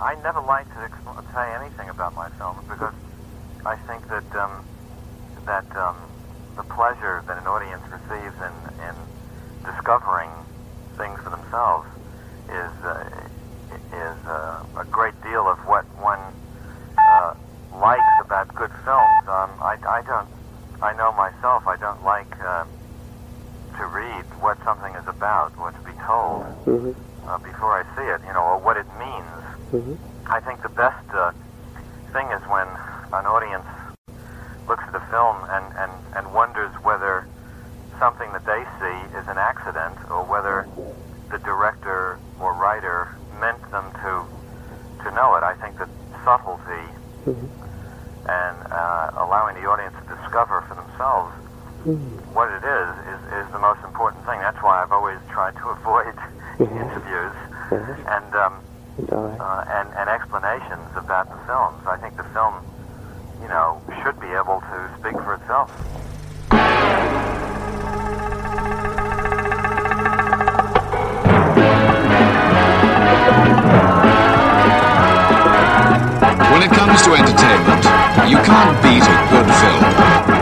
I never like to exp- say anything about my films because I think that um, that um, the pleasure that an audience receives in, in discovering things for themselves is uh, is uh, a great deal of what one uh, likes about good films. Um, I, I don't. I know myself. I don't like uh, to read what something is about, what to be told Mhm. uh, before I see it. You know, or what it means. Mhm. I think the best uh, thing is when an audience looks at a film and, and, and wonders whether something that they see is an accident or whether the director or writer meant them to to know it. I think that subtlety Mhm. and uh, allowing the audience to discover for themselves Mhm. what it is, is is the most important thing. That's why I've always tried to avoid interviews Mhm. and um. Uh, and, and explanations about the films. I think the film, you know, should be able to speak for itself. When it comes to entertainment, you can't beat a good film.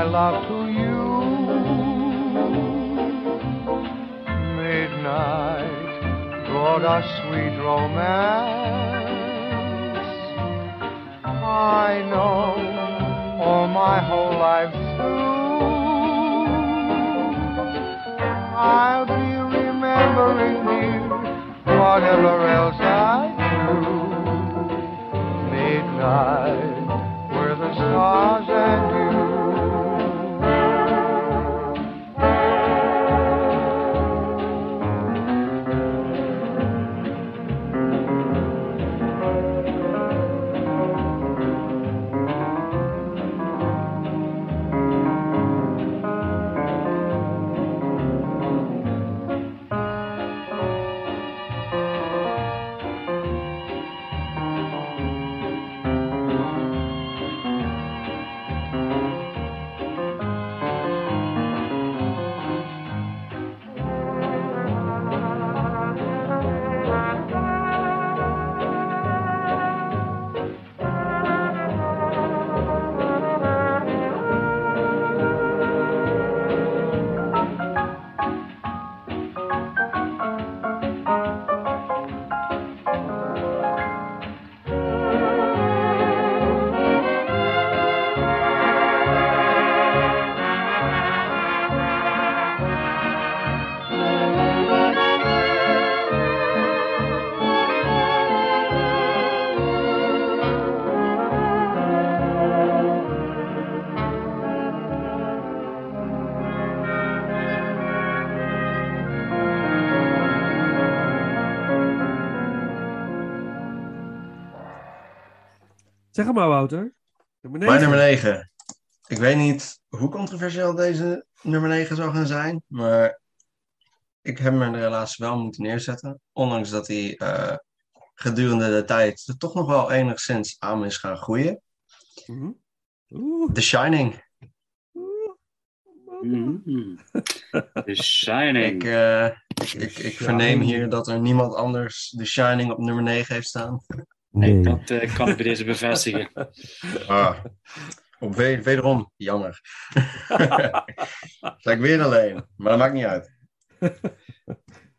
My love to you. Midnight brought us sweet romance. I know all my whole life through. I'll be remembering you, whatever else I do. Midnight, where the stars Zeg het maar, Wouter. Nummer Mijn 9. nummer 9. Ik weet niet hoe controversieel deze nummer 9 zou gaan zijn, maar ik heb hem er helaas wel moeten neerzetten. Ondanks dat hij eh, gedurende de tijd er toch nog wel enigszins aan is gaan groeien. Oeh. The Shining. Mhm. The Shining. Ik, eh, ik, ik, ik verneem hier dat er niemand anders The Shining op nummer 9 heeft staan. Nee, Nee. dat eh, kan ik bij deze bevestigen. Ah, op we- wederom, jammer. Sta ik weer alleen, maar dat maakt niet uit.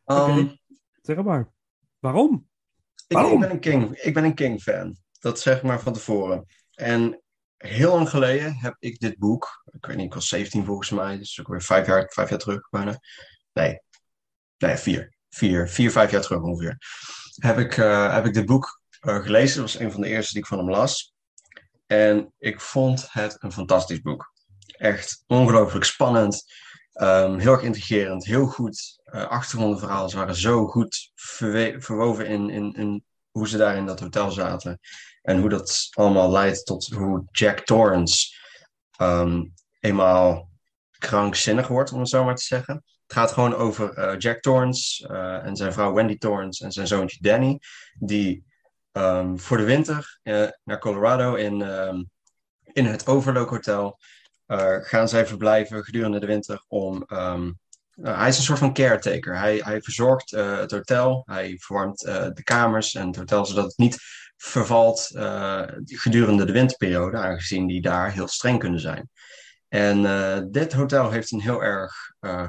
Um, Zeg maar. Waarom? ik, Waarom? ik ben een King, ik ben een King fan. Dat zeg ik maar van tevoren. En heel lang geleden heb ik dit boek, ik weet niet, ik was 17 volgens mij, dus ook weer vijf jaar, vijf jaar terug bijna. Nee, nee, vier. Vier, vier, vijf jaar terug ongeveer. Heb ik, eh, heb ik dit boek eh, gelezen. Dat was een van de eerste die ik van hem las. En ik vond het een fantastisch boek. Echt ongelooflijk spannend. Ehm, heel erg intrigerend. Heel goed. Uh, achtergrondverhalen ze waren zo goed verwoven in, in, hoe ze daar in dat hotel zaten. En hoe dat allemaal leidt tot hoe Jack Torrance ehm, eenmaal krankzinnig wordt, om het zo maar te zeggen. Het gaat gewoon over eh, Jack Torrance en zijn vrouw Wendy Torrance en zijn zoontje Danny. Die ehm, voor de winter eh, naar Colorado in, ehm, in het Overlook Hotel eh, gaan zij verblijven gedurende de winter om... ehm, nou, hij is een soort van caretaker. Hij, hij verzorgt eh, het hotel, hij verwarmt eh, de kamers en het hotel zodat het niet vervalt eh, gedurende de winterperiode, aangezien die daar heel streng kunnen zijn. En eh, dit hotel heeft een heel erg eh,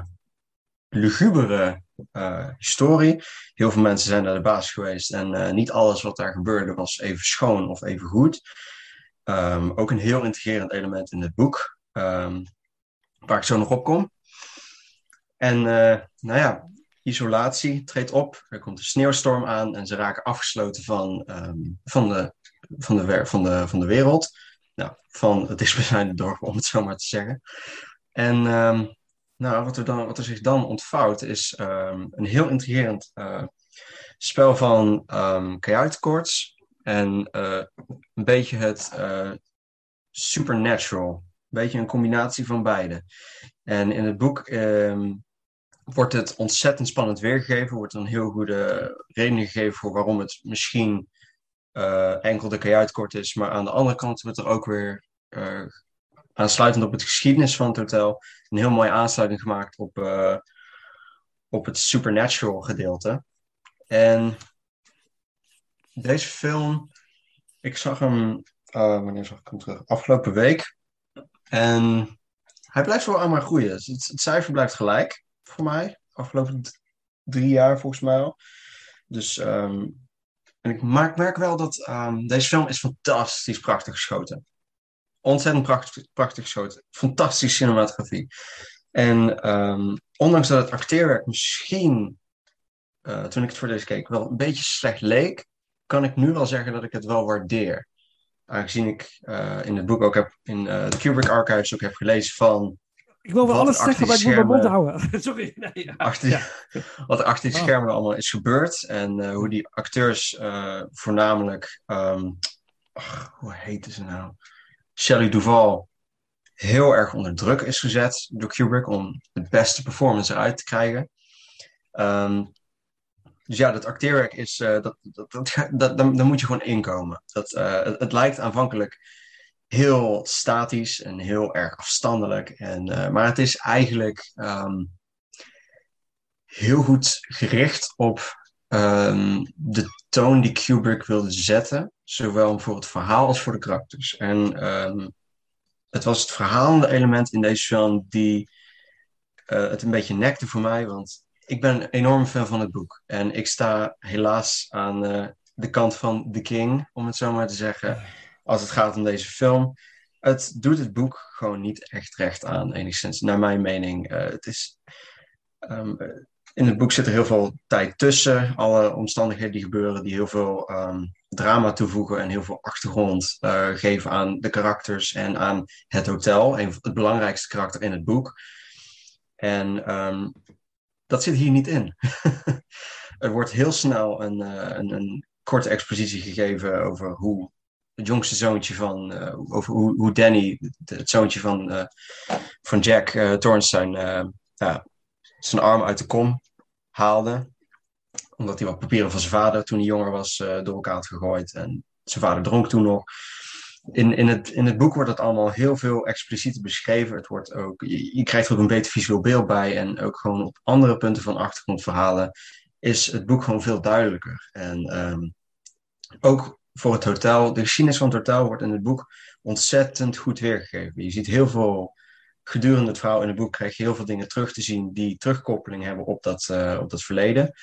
lugubere eh, historie. Heel veel mensen zijn daar de baas geweest en eh, niet alles wat daar gebeurde was even schoon of even goed. Ehm, ook een heel integrerend element in het boek, ehm, waar ik zo nog op kom. En eh, nou ja, isolatie treedt op. Er komt een sneeuwstorm aan en ze raken afgesloten van, ehm, van, de, van, de, van, de, van de wereld. Nou, van het dichtstbijzijnde dorp, om het zo maar te zeggen. En nou, wat, er dan, wat er zich dan ontvouwt is ehm, een heel intrigerend eh, spel van um, en eh, een beetje het eh, supernatural. Een beetje een combinatie van beide. En in het boek ehm, wordt het ontzettend spannend weergegeven. Wordt een heel goede reden gegeven voor waarom het misschien enkel de kajuitkort is. Maar aan de andere kant wordt er ook weer aansluitend op het geschiedenis van het hotel een heel mooie aansluiting gemaakt op, eh, op het supernatural gedeelte. En deze film, ik zag hem, eh, wanneer zag ik hem terug? Afgelopen week. En hij blijft wel aan maar groeien. Het, cijfer blijft gelijk voor mij. Afgelopen drie jaar volgens mij al. Dus ehm, en ik merk, merk wel dat ehm, deze film is fantastisch prachtig geschoten. Ontzettend prachtig, prachtig geschoten. Fantastische cinematografie. En ehm, ondanks dat het acteerwerk misschien, eh, toen ik het voor deze keek, wel een beetje slecht leek, kan ik nu wel zeggen dat ik het wel waardeer. Aangezien ik eh, in het boek ook heb, in eh, de Kubrick Archives ook heb gelezen van Ik wil wel alles zeggen, maar ik moet mijn mond houden. Sorry. Nee, ja. achter, Ja. wat er achter die Oh. schermen allemaal is gebeurd. En hoe die acteurs voornamelijk, ehm, ach, hoe heette ze nou? Shelley Duvall heel erg onder druk is gezet door Kubrick om de beste performance eruit te krijgen. Ehm, dus ja, dat acteerwerk is, eh, dat, dat, dat, daar, moet je gewoon inkomen. Dat, eh, het, het lijkt aanvankelijk heel statisch en heel erg afstandelijk. En, eh, maar het is eigenlijk ehm, heel goed gericht op ehm, de toon die Kubrick wilde zetten. Zowel voor het verhaal als voor de karakters. En ehm, het was het verhalende element in deze film die eh, het een beetje nekte voor mij. Want ik ben een enorme fan van het boek. En ik sta helaas aan eh, de kant van The King, om het zo maar te zeggen. Als het gaat om deze film. Het doet het boek gewoon niet echt recht aan, enigszins, naar mijn mening. Eh, het is, ehm, eh, in het boek zit er heel veel tijd tussen. Alle omstandigheden die gebeuren, die heel veel ehm, drama toevoegen en heel veel achtergrond eh, geven aan de karakters en aan het hotel. Een, het belangrijkste karakter in het boek. En ehm, dat zit hier niet in. er wordt heel snel een, eh, een, een korte expositie gegeven over hoe het jongste zoontje van, eh, over hoe, hoe Danny, het zoontje van, van Jack eh, ja, zijn arm uit de kom haalde. omdat hij wat papieren van zijn vader toen hij jonger was eh, door elkaar had gegooid. En zijn vader dronk toen nog. In, in, het, in het boek wordt het allemaal heel veel explicieter beschreven. Het wordt ook, je, je krijgt er ook een beter visueel beeld bij. En ook gewoon op andere punten van achtergrondverhalen is het boek gewoon veel duidelijker. En ehm, ook voor het hotel, de geschiedenis van het hotel wordt in het boek ontzettend goed weergegeven. Je ziet heel veel, gedurende het verhaal in het boek krijg je heel veel dingen terug te zien die terugkoppeling hebben op dat, eh, op dat verleden.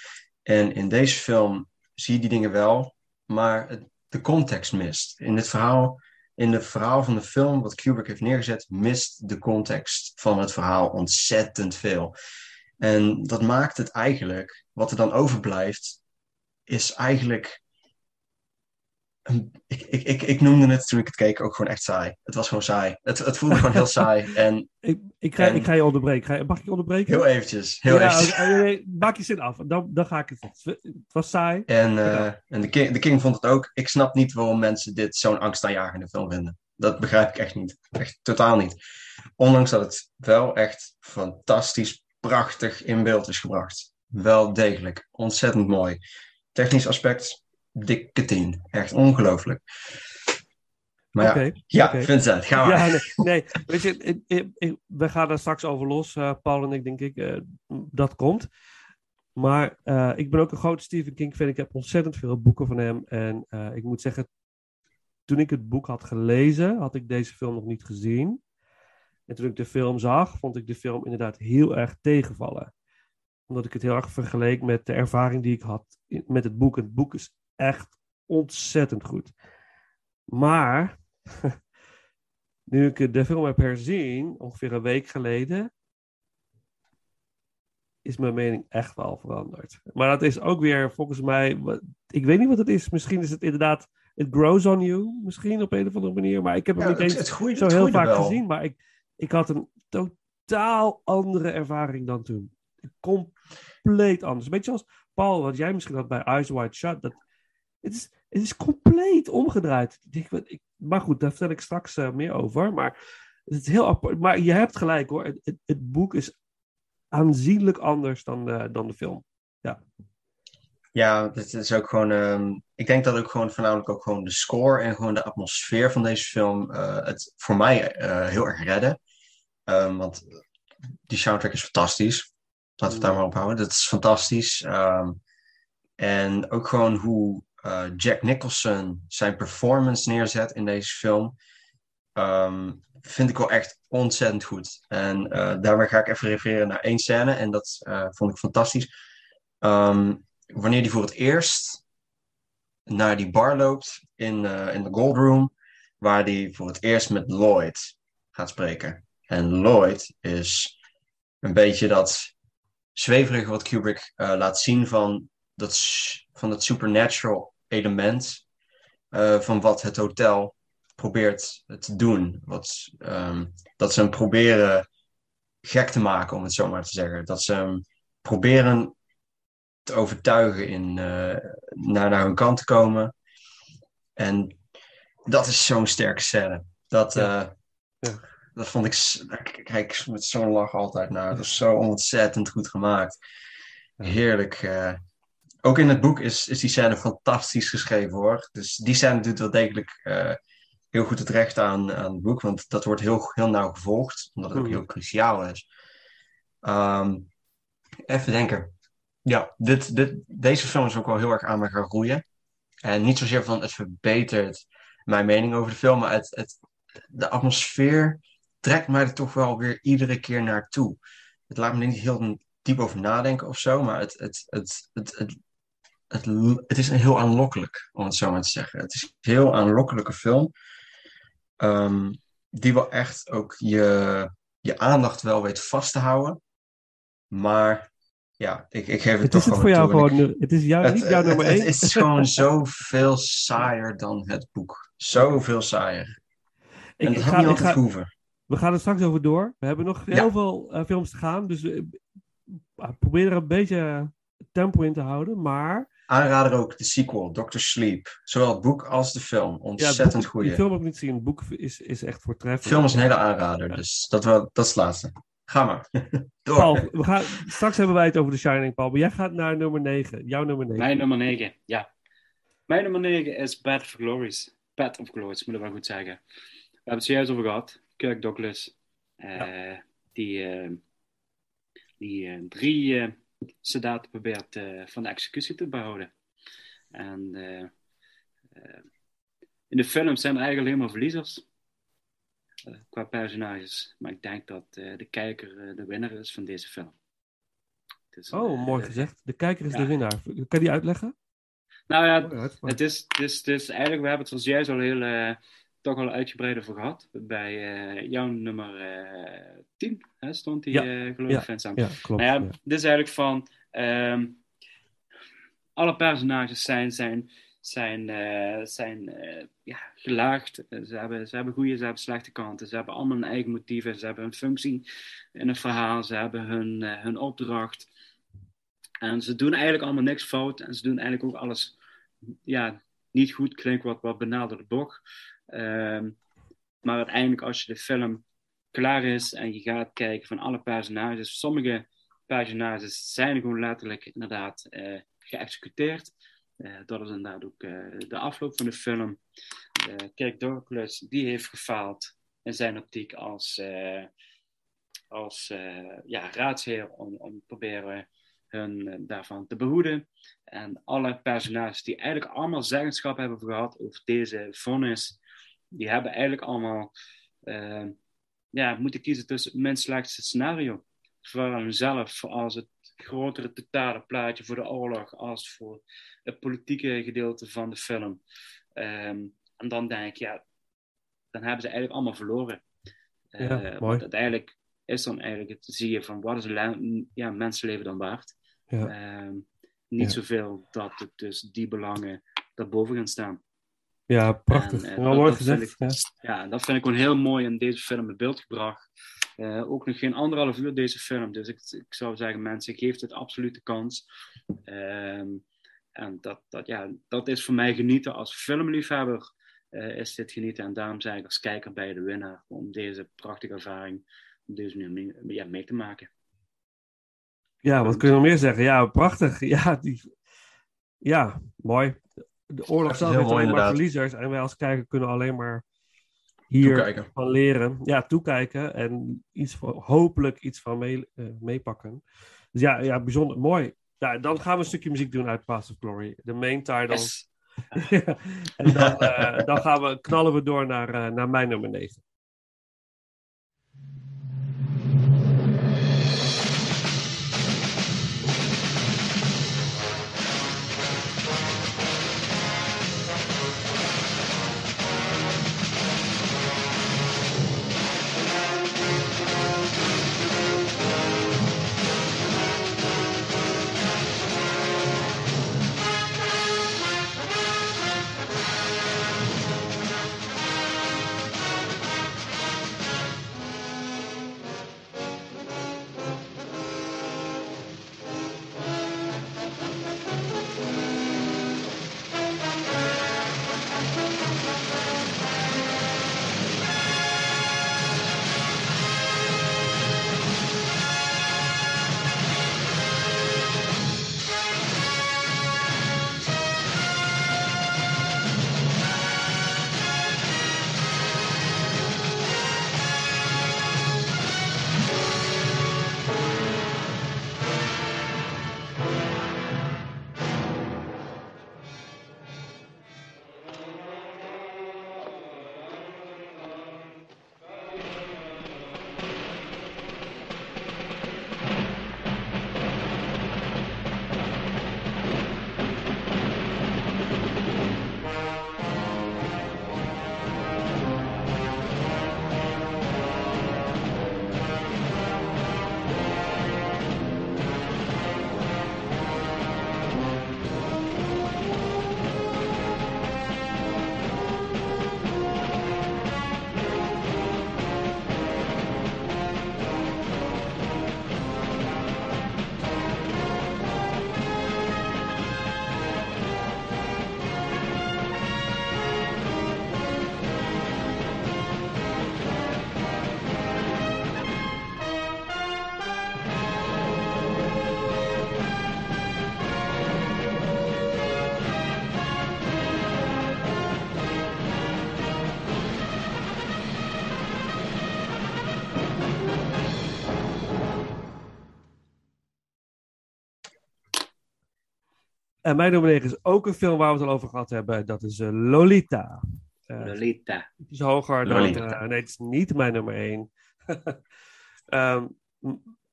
En in deze film zie je die dingen wel, maar de context mist. In het verhaal, in het verhaal van de film, wat Kubrick heeft neergezet, mist de context van het verhaal ontzettend veel. En dat maakt het eigenlijk, wat er dan overblijft, is eigenlijk. Ik, ik, ik, ik noemde het toen ik het keek ook gewoon echt saai. Het was gewoon saai. Het, het voelde gewoon heel saai. En Ik, ik, ga, En- ik ga je onderbreken. Ga je- mag ik je onderbreken? heel eventjes. Heel ja, eventjes. maak je zin af. Dan, dan ga ik het. Het was saai. En, eh, en de, King, de King vond het ook. Ik snap niet waarom mensen dit zo'n angstaanjagende film vinden. Dat begrijp ik echt niet. Echt totaal niet. Ondanks dat het wel echt fantastisch, prachtig in beeld is gebracht. Wel degelijk. Ontzettend mooi. Technisch aspect, dikke tien. Echt ongelooflijk. Maar ja, Oké. ja oké. Vincent, ga maar. Ja, nee, nee, weet je, ik, ik, ik- we gaan daar straks over los, eh, Paul en ik, denk ik. eh, dat komt. Maar eh, ik ben ook een grote Stephen King fan. Ik heb ontzettend veel boeken van hem. En ik moet zeggen, toen ik het boek had gelezen, had ik deze film nog niet gezien. En toen ik de film zag, vond ik de film inderdaad heel erg tegenvallen. Omdat ik het heel erg vergeleek met de ervaring die ik had in- met het boek. Het boek is echt ontzettend goed. Maar nu ik de film heb herzien, ongeveer een week geleden, is mijn mening echt wel veranderd. Maar dat is ook weer volgens mij, ik weet niet wat het is. Misschien is het inderdaad, it grows on you, misschien op een of andere manier. Maar ik heb het Ja, niet het, eens het zo het heel vaak wel. gezien. Maar ik, ik had een totaal andere ervaring dan toen. Compleet anders. Een beetje zoals Paul, wat jij misschien had bij Eyes Wide Shut. Dat, het, is, het is compleet omgedraaid. Maar goed, daar vertel ik straks eh, meer over. Maar het is heel apart. Maar je hebt gelijk hoor. Het, het, het boek is aanzienlijk anders dan de, dan de film. Ja, het is ook gewoon. ehm, ik denk dat ook gewoon voornamelijk ook gewoon de score en gewoon de atmosfeer van deze film eh, het voor mij eh, heel erg redden. Ehm, want die soundtrack is fantastisch. Laten we het daar maar op houden. Dat is fantastisch. Ehm, en ook gewoon hoe eh, Jack Nicholson zijn performance neerzet in deze film. ehm, vind ik wel echt ontzettend goed. En eh daarmee ga ik even refereren naar één scène. En dat eh, vond ik fantastisch. Ehm, wanneer die voor het eerst naar die bar loopt in, in de Gold Room, waar die voor het eerst met Lloyd gaat spreken. En Lloyd is een beetje dat zweverige wat Kubrick laat zien van dat, van dat supernatural element eh, van wat het hotel probeert te doen. Wat, ehm, dat ze hem proberen gek te maken, om het zo maar te zeggen. Dat ze hem proberen te overtuigen in eh, naar, naar hun kant te komen. En dat is zo'n sterke scène. Dat, Ja. eh, Ja. dat vond ik, daar kijk ik met zo'n lach altijd naar. Dat is zo ontzettend goed gemaakt. Heerlijk. Ook in het boek is, is die scène fantastisch geschreven hoor. Dus die scène doet wel degelijk eh, heel goed het recht aan, aan het boek. Want dat wordt heel, heel nauw gevolgd. Omdat het ook Mhm. heel cruciaal is. Ehm, even denken. Ja, dit, dit, deze film is ook wel heel erg aan me gaan groeien. En niet zozeer van het verbetert mijn mening over de film, maar het, het, de atmosfeer trekt mij er toch wel weer iedere keer naartoe. Het laat me er niet heel diep over nadenken of zo, maar het, het, het, het, het, het, het is een heel aanlokkelijk, om het zo maar te zeggen. Het is een heel aanlokkelijke film, ehm, die wel echt ook je, je aandacht wel weet vast te houden. Maar ja, ik, ik geef het, Het toch is het voor gewoon jou. En ik- gewoon. nu- Het is jou, het, niet jouw het- nummer het één. is gewoon zoveel saaier dan het boek. Zoveel saaier. Ik- en dat had ga- niet altijd ga-. We gaan er straks over door. We hebben nog Ja. heel veel eh, films te gaan. Dus we uh, probeer er een beetje tempo in te houden. Maar Aanrader ook de sequel, Doctor Sleep. Zowel het boek als de film. ja, Ontzettend boek- goede. Die film heb ik niet gezien. Het boek is, is echt De voortreffelijk. film is een hele aanrader, dus dat, wel, dat is het laatste. Ga maar. Door. Paul, we gaan, straks hebben wij het over The Shining, Paul. Maar jij gaat naar nummer 9. Jouw nummer 9. Mijn nummer 9, ja. Mijn nummer 9 is Bad of Glories. Bad of Glories, moet ik wel goed zeggen. We hebben het zojuist over gehad. Kirk Douglas. eh, Die, eh, die eh, drie soldaten probeert eh, van de executie te behouden. En eh, eh, in de film zijn er eigenlijk alleen maar verliezers. qua personages. Maar ik denk dat de kijker de winnaar is van deze film. Dus, Oh, mooi gezegd. De kijker is ja. de winnaar. Kan je die uitleggen? Nou ja, het is, het, is, het is eigenlijk, we hebben het er juist al heel, toch al uitgebreid over gehad. Bij eh, jouw nummer eh 10 hè, stond die, Ja, eh geloof ja, ik. Ja, klopt. Nou ja, ja. dit is eigenlijk van. ehm, alle personages zijn, zijn, zijn, zijn ja, gelaagd. Ze hebben, ze hebben goede, ze hebben slechte kanten. Ze hebben allemaal hun eigen motieven. Ze hebben hun functie in een verhaal. Ze hebben hun, hun opdracht. En ze doen eigenlijk allemaal niks fout. En ze doen eigenlijk ook alles ja, niet goed. Klinkt wat, wat benaderde bocht. Ehm, maar uiteindelijk, als je de film klaar is en je gaat kijken van alle personages, sommige personages zijn gewoon letterlijk inderdaad eh, geëxecuteerd. Eh, dat is inderdaad ook eh, de afloop van de film. Kirk Douglas, die heeft gefaald in zijn optiek als, als ja, raadsheer om, om te proberen hun daarvan te behoeden. En alle personages die eigenlijk allemaal zeggenschap hebben gehad over deze vonnis, die hebben eigenlijk allemaal eh, ja, moeten kiezen tussen het minst slechtste scenario. Voor hunzelf, als het grotere totale plaatje voor de oorlog, als voor het politieke gedeelte van de film. Ehm, en dan denk ik, ja, dan hebben ze eigenlijk allemaal verloren. Ja, mooi. Want uiteindelijk is dan eigenlijk het zie je van wat is een ja, mensenleven dan waard. Ja. Ehm, niet Ja. zoveel dat het dus die belangen daarboven gaan staan. Ja, prachtig. En, mooi vind gezegd. ik- Ja. Dat vind ik gewoon heel mooi in deze film in beeld gebracht. Eh, ook nog geen anderhalf uur deze film. Dus ik, ik zou zeggen, mensen, geef het absoluut de kans. Ehm, en dat, dat, ja, dat is voor mij genieten als filmliefhebber. eh, is dit genieten. En daarom zeg ik als kijker bij de winnaar om deze prachtige ervaring op deze manier mee, ja, mee te maken. Ja, wat kun je nog meer zeggen? Ja, prachtig. Ja, die... ja mooi. De oorlog zelf heel heeft alleen maar verliezers. En wij als kijker kunnen alleen maar hier Toekijken. van leren. Ja, toekijken. En iets van, hopelijk iets van mee, eh, meepakken. Dus ja, ja, bijzonder mooi. Ja, dan gaan we een stukje muziek doen uit Path of Glory. De main title. Yes. En dan, eh, dan gaan we, knallen we door naar, eh, naar mijn nummer 9. En mijn nummer 9 is ook een film waar we het al over gehad hebben. Dat is eh, Lolita. Eh, Lolita. Het is hoger dan... Lolita. eh, nee, het is niet mijn nummer 1. Ehm,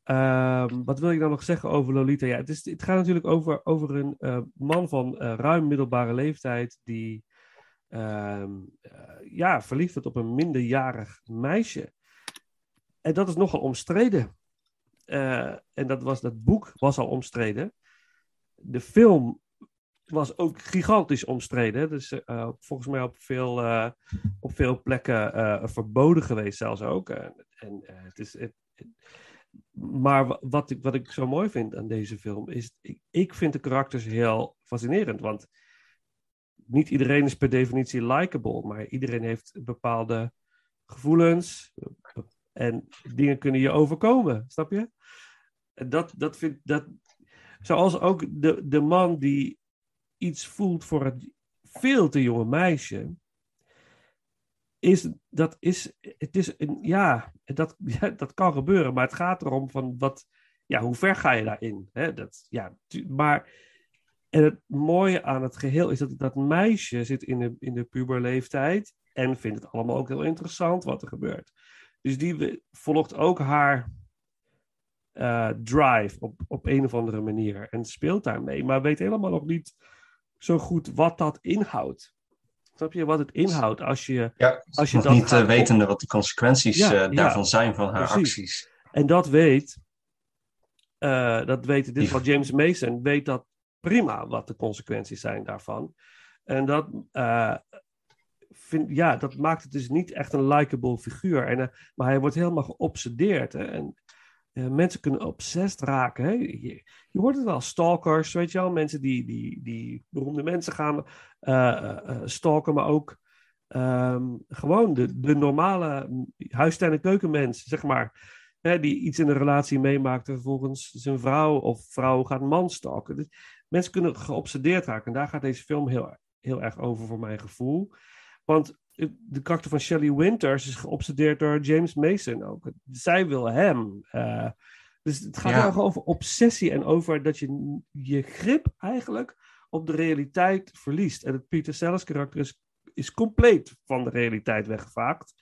ehm, wat wil ik dan nog zeggen over Lolita? Ja, het, is, het gaat natuurlijk over, over een man van ruim middelbare leeftijd... die ehm, eh, ja, verliefd wordt op een minderjarig meisje. En dat is nogal omstreden. En dat, was, dat boek was al omstreden. De film was ook gigantisch omstreden. Dus eh, volgens mij op veel, eh, op veel plekken eh, verboden geweest zelfs ook. En, eh, het is, het, maar wa- wat ik, wat ik zo mooi vind aan deze film is... Ik, ik vind de karakters heel fascinerend. Want niet iedereen is per definitie likable. Maar iedereen heeft bepaalde gevoelens. En dingen kunnen je overkomen. Snap je? Dat, dat vind dat... Zoals ook de, de man die iets voelt voor het veel te jonge meisje. Is, dat is, het is een, ja, dat, dat kan gebeuren, maar het gaat erom van wat, ja, hoe ver ga je daarin? Hè? Dat, ja, maar, en het mooie aan het geheel is dat dat meisje zit in de, in de puberleeftijd en vindt het allemaal ook heel interessant wat er gebeurt. Dus die volgt ook haar eh, drive op, op een of andere manier en speelt daarmee, maar weet helemaal nog niet zo goed wat dat inhoudt. Snap je wat het inhoudt als je. Ja, Als je nog dat niet eh, wetende wat de consequenties Ja, eh, ja. daarvan zijn van haar Precies. acties. En dat weet. eh, dat weet in dit geval James Mason. Weet dat prima wat de consequenties zijn daarvan. En dat. vind, ja, dat maakt het dus niet echt een likable figuur. En, maar hij wordt helemaal geobsedeerd. Hè? En eh, mensen kunnen obsessed raken. Hè? Je, hoort het wel, stalkers, weet je wel. Mensen die, die, die beroemde mensen gaan eh, eh, stalken, maar ook ehm, gewoon de, de normale huistuin- en keukenmens, zeg maar. Hè, die iets in een relatie meemaakt en vervolgens zijn vrouw of vrouw gaat man stalken. Dus mensen kunnen geobsedeerd raken. En daar gaat deze film heel, heel erg over voor mijn gevoel. Want de karakter van Shelley Winters is geobsedeerd door James Mason ook. Zij wil hem. eh, dus het gaat Ja. over obsessie en over dat je je grip eigenlijk op de realiteit verliest. En het Peter Sellers karakter is, is compleet van de realiteit weggevaagd.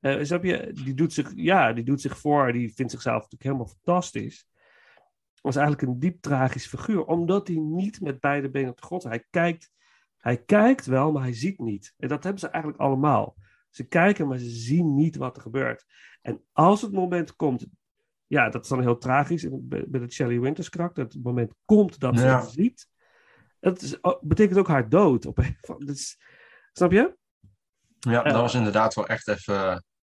Eh snap je? Die doet, zich, ja, die doet zich voor, die vindt zichzelf natuurlijk helemaal fantastisch. Is eigenlijk een diep tragisch figuur, omdat hij niet met beide benen op de grond. Hij kijkt, hij kijkt wel, maar hij ziet niet. En dat hebben ze eigenlijk allemaal. Ze kijken, maar ze zien niet wat er gebeurt. En als het moment komt, ja, dat is dan heel tragisch bij bij het Shelley Winters karakter. Dat het moment komt dat ze Ja. het ziet, dat is, betekent ook haar dood. Op een, is, snap je? Ja, dat was inderdaad wel echt even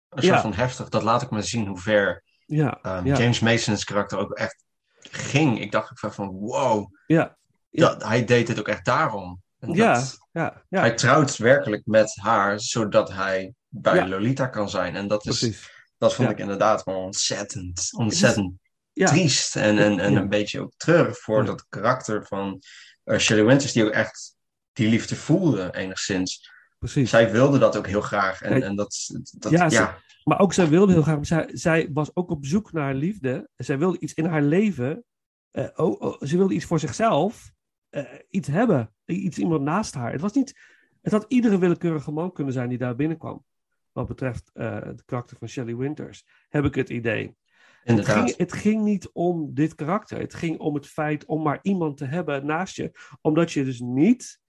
een Ja. soort van heftig. Dat laat ik maar zien hoe ver Ja, ehm, ja, James Mason's karakter ook echt ging. Ik dacht ook van- wow, ja, Ja. dat, hij deed het ook echt daarom. Ja, ja, ja, Hij trouwt werkelijk met haar, zodat hij bij Ja. Lolita kan zijn. En dat, is, precies. dat vond Ja. ik inderdaad wel ontzettend, ontzettend Ja, triest. En, en, en een beetje ook treurig voor dat karakter van eh, Shelley Winters, die ook echt die liefde voelde enigszins. precies. Zij wilde dat ook heel graag. En, en dat, dat ja, ze- Maar ook zij wilde heel graag. Zij, zij was ook op zoek naar liefde. Zij wilde iets in haar leven. eh, oh, oh, ze wilde iets voor zichzelf. Eh, iets hebben. Iets iemand naast haar. Het was niet. Het had iedere willekeurige man kunnen zijn die daar binnenkwam. Wat betreft eh het karakter van Shelley Winters. Heb ik het idee. Het ging, het ging niet om dit karakter. Het ging om het feit om maar iemand te hebben naast je. Omdat je dus niet.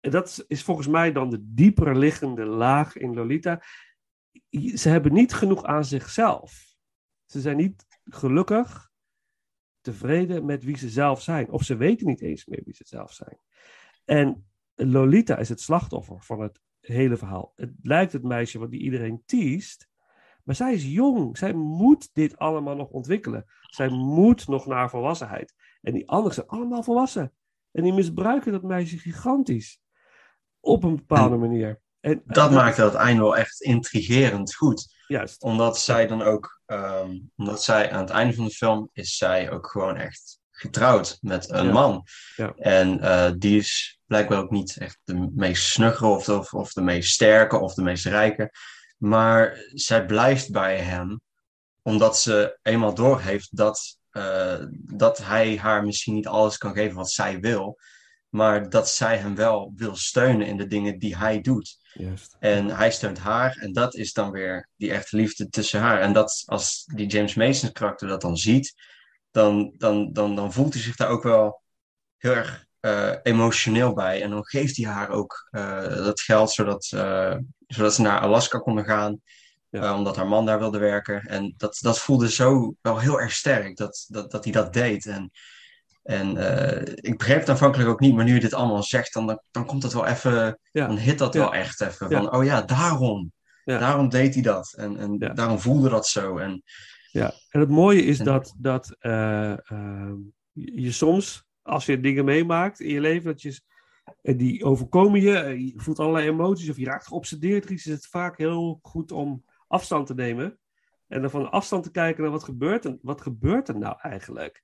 En dat is volgens mij dan de dieper liggende laag in Lolita. Ze hebben niet genoeg aan zichzelf. Ze zijn niet gelukkig, tevreden met wie ze zelf zijn. Of ze weten niet eens meer wie ze zelf zijn. En Lolita is het slachtoffer van het hele verhaal. Het lijkt het meisje wat die iedereen teest. Maar zij is jong. Zij moet dit allemaal nog ontwikkelen. Zij moet nog naar volwassenheid. En die anderen zijn allemaal volwassen. En die misbruiken dat meisje gigantisch. Op een bepaalde manier. En, Dat maakte het einde wel echt intrigerend goed. Juist. Omdat zij dan ook, ehm, omdat zij aan het einde van de film is zij ook gewoon echt getrouwd met een Ja. man. Ja. En eh, die is blijkbaar ook niet echt de meest snuggere of de, of, of de meest sterke of de meest rijke. Maar zij blijft bij hem omdat ze eenmaal doorheeft dat, eh, dat hij haar misschien niet alles kan geven wat zij wil. Maar dat zij hem wel wil steunen in de dingen die hij doet. Juist. En hij steunt haar en dat is dan weer die echte liefde tussen haar. En dat, als die James Mason karakter dat dan ziet, dan, dan, dan, dan voelt hij zich daar ook wel heel erg eh, emotioneel bij. En dan geeft hij haar ook eh, dat geld, zodat, eh, zodat ze naar Alaska konden gaan. Ja. omdat haar man daar wilde werken. En dat, dat voelde zo wel heel erg sterk, dat, dat, dat hij dat deed. En, en eh, ik begreep het aanvankelijk ook niet, maar nu je dit allemaal zegt, dan, dan, dan komt het wel even, Ja. dan hit dat Ja. wel echt even. Van, oh ja, daarom. Daarom deed hij dat. En, en daarom voelde dat zo. En Ja, en het mooie is En- dat, dat eh, ehm, je soms, als je dingen meemaakt in je leven, dat je, die overkomen je, eh, je voelt allerlei emoties of je raakt geobsedeerd, is het vaak heel goed om afstand te nemen en dan van afstand te kijken naar wat gebeurt, en wat gebeurt er nou eigenlijk.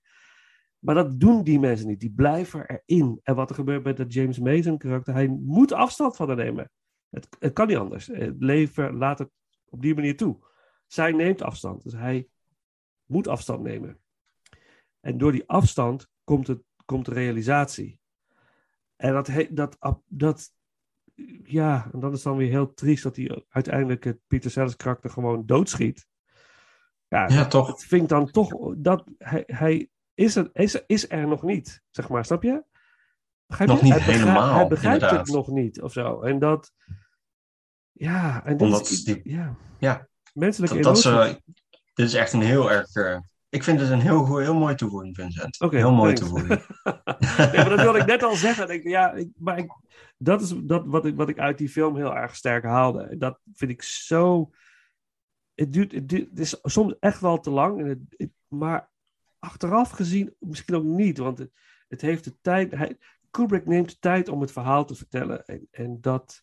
Maar dat doen die mensen niet, die blijven erin. En wat er gebeurt met dat James Mason karakter, hij moet afstand van haar nemen. Het, het kan niet anders. Het leven laat het op die manier toe. Zij neemt afstand, dus hij moet afstand nemen. En door die afstand komt, het, komt de realisatie. En dat, dat, dat, ja, en dat is dan weer heel triest dat hij uiteindelijk het Peter Sellers karakter gewoon doodschiet. Ja, ja, dat, toch. dat vind ik dan toch, dat hij, hij is, er, is, is er nog niet, zeg maar, snap je? Begrijp Nog niet hij begrijpt, helemaal, Hij begrijpt inderdaad. het nog niet, of zo. En dat, ja, en dit Omdat is, die- ja, ja, menselijke Dat, dat eh, dit is echt een heel erg. eh, ik vind het een heel, heel mooi toevoeging, Vincent. Oké, heel mooi thanks. toevoeging. nee, maar dat wilde ik net al zeggen. Ik, ja, ik, maar ik, dat is dat wat, ik, wat ik uit die film heel erg sterk haalde. Dat vind ik zo. Het, duurt, het, duurt- het is soms echt wel te lang. Maar achteraf gezien misschien ook niet. Want het, het heeft de tijd. Hij, Kubrick neemt de tijd om het verhaal te vertellen. En, en dat.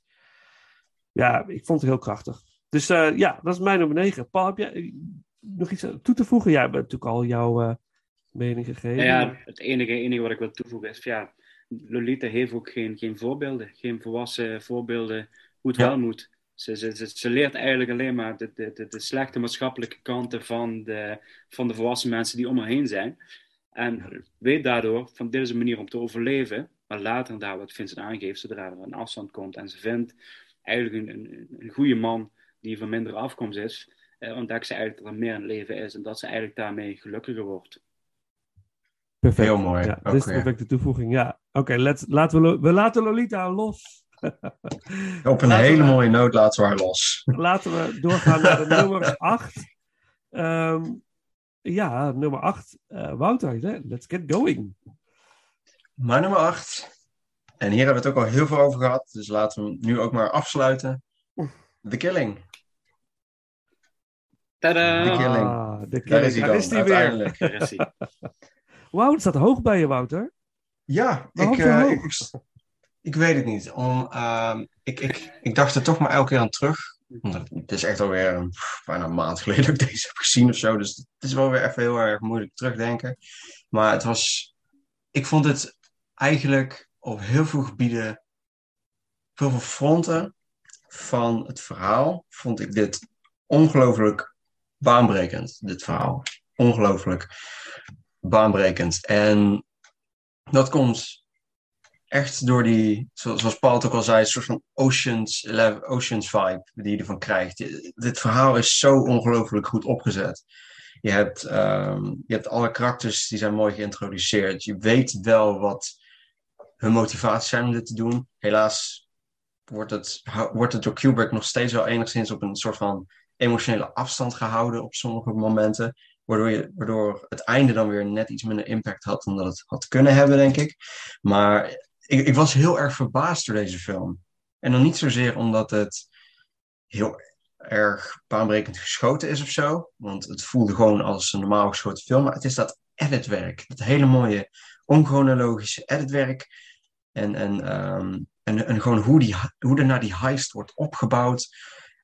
Ja, ik vond het heel krachtig. Dus eh, ja, dat is mijn nummer 9. Paul, heb jij nog iets toe te voegen? Jij hebt natuurlijk al jouw eh, mening gegeven. Ja, het enige, enige wat ik wil toevoegen is, ja, Lolita heeft ook geen, geen voorbeelden, geen volwassen voorbeelden hoe het Ja. wel moet. Ze, ze, ze, ze leert eigenlijk alleen maar de, de, de, de slechte maatschappelijke kanten van de, van de volwassen mensen die om haar heen zijn. En weet daardoor van dit is een manier om te overleven. Maar later, daar wat Vincent aangeeft, zodra er een afstand komt en ze vindt eigenlijk een, een, een goede man die van mindere afkomst is, eh, ontdekt ze eigenlijk dat er meer in het leven is en dat ze eigenlijk daarmee gelukkiger wordt. Perfect. Heel mooi, Ja, dit is de perfecte toevoeging. Ja, oké, let's- laten we, we laten Lolita los. Op een Laten hele we- mooie noot laten we haar los. Laten we doorgaan naar de nummer 8. ja, nummer 8. Wouter, hè? let's get going. Maar nummer 8. En hier hebben we het ook al heel veel over gehad. Dus laten we hem nu ook maar afsluiten. The Killing. Tadaa! De Killing. Ah, Daar killing. is hij Daar dan, is hij weer. uiteindelijk. Daar is hij. Wauw, het staat hoog bij je, Wouter. Ja, ik, eh, hoog? ik, ik, weet het niet. Om, ehm, ik, ik, ik dacht er toch maar elke keer aan terug. Omdat Het is echt alweer een, pff, bijna een maand geleden dat ik deze heb gezien of zo. Dus het is wel weer even heel erg moeilijk terugdenken. Maar het was... Ik vond het eigenlijk op heel veel gebieden, heel veel fronten van het verhaal, vond ik dit ongelooflijk baanbrekend, dit verhaal. Ongelooflijk baanbrekend. En dat komt echt door die, zo- zoals Paul ook al zei, een soort van Oceans, 11, Oceans vibe die je ervan krijgt. Dit verhaal is zo ongelooflijk goed opgezet. Je hebt, ehm, je hebt alle karakters die zijn mooi geïntroduceerd. Je weet wel wat hun motivaties zijn om dit te doen. Helaas wordt het, wordt het door Kubrick nog steeds wel enigszins op een soort van emotionele afstand gehouden op sommige momenten. Waardoor, je, waardoor het einde dan weer net iets minder impact had dan dat het had kunnen hebben, denk ik. Maar ik, ik was heel erg verbaasd door deze film. En dan niet zozeer omdat het heel erg baanbrekend geschoten is of zo. Want het voelde gewoon als een normaal geschoten film. Maar het is dat editwerk. Dat hele mooie onchronologische editwerk. En, en, ehm, en, gewoon hoe, die, hoe er naar die heist wordt opgebouwd.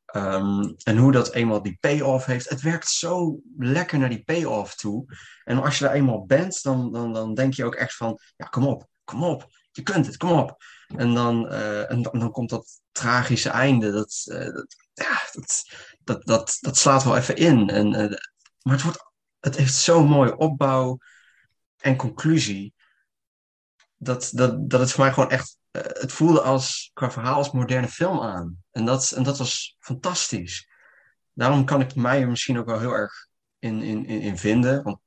Ehm, en hoe dat eenmaal die payoff heeft. Het werkt zo lekker naar die payoff toe. En als je daar eenmaal bent, dan, dan, dan denk je ook echt van... Ja, kom op, kom op. Je kunt het, kom op. En dan, eh, en dan, komt dat tragische einde. Dat, eh, dat, ja, dat, dat, dat, dat slaat wel even in. En, eh, maar het, wordt, het heeft zo'n mooie opbouw en conclusie. dat, dat, dat het voor mij gewoon echt, het voelde als, qua verhaal als moderne film aan. En dat, en dat was fantastisch. Daarom kan ik mij er misschien ook wel heel erg in, in, in, in vinden. Want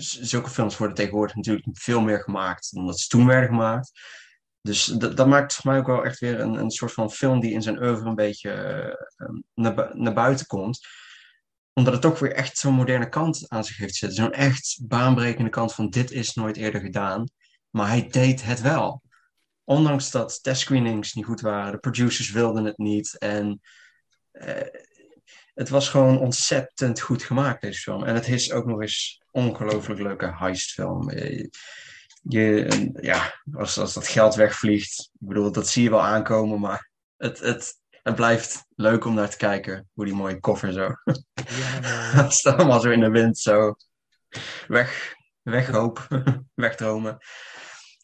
zulke films worden tegenwoordig natuurlijk veel meer gemaakt dan dat ze toen werden gemaakt. Dus dat, maakt voor mij ook wel echt weer een, een soort van film die in zijn oeuvre een beetje eh, eh, naar, naar buiten komt. Omdat het toch weer echt zo'n moderne kant aan zich heeft zitten. Zo'n echt baanbrekende kant van dit is nooit eerder gedaan. Maar hij deed het wel. Ondanks dat testscreenings niet goed waren, de producers wilden het niet. En eh, het was gewoon ontzettend goed gemaakt, deze film. En het is ook nog eens een ongelooflijk leuke heistfilm. Eh, Je, ja, als, als dat geld wegvliegt, ik bedoel, dat zie je wel aankomen, maar het, het, het blijft leuk om naar te kijken. Hoe die mooie koffer zo. Dat staat allemaal zo in de wind, zo weg, weghoop, wegdromen.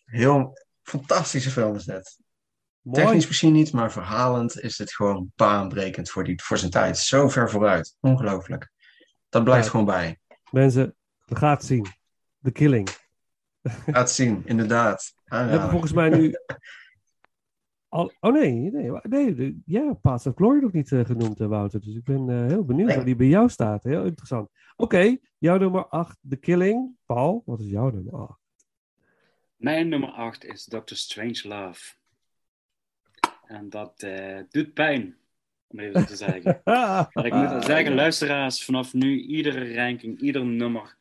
Heel fantastische film is dit. Mooi. Technisch misschien niet, maar verhalend is het gewoon baanbrekend voor, die, voor zijn tijd. Zo ver vooruit. Ongelooflijk. Dat blijft Ja. gewoon bij. Mensen, we gaan het zien. The Killing. Laat zien, inderdaad. We hebben volgens mij nu... Al... Oh nee, nee, nee de- ja, Paths of Glory nog niet eh, genoemd, eh, Wouter. Dus ik ben eh, heel benieuwd Nee. waar die bij jou staat. Heel interessant. Oké, jouw nummer 8, The Killing. Paul, wat is jouw nummer 8? Mijn nummer 8 is Doctor Strange Love. En dat eh, doet pijn, om even te zeggen. Maar ik moet zeggen, luisteraars, vanaf nu iedere ranking, ieder nummer,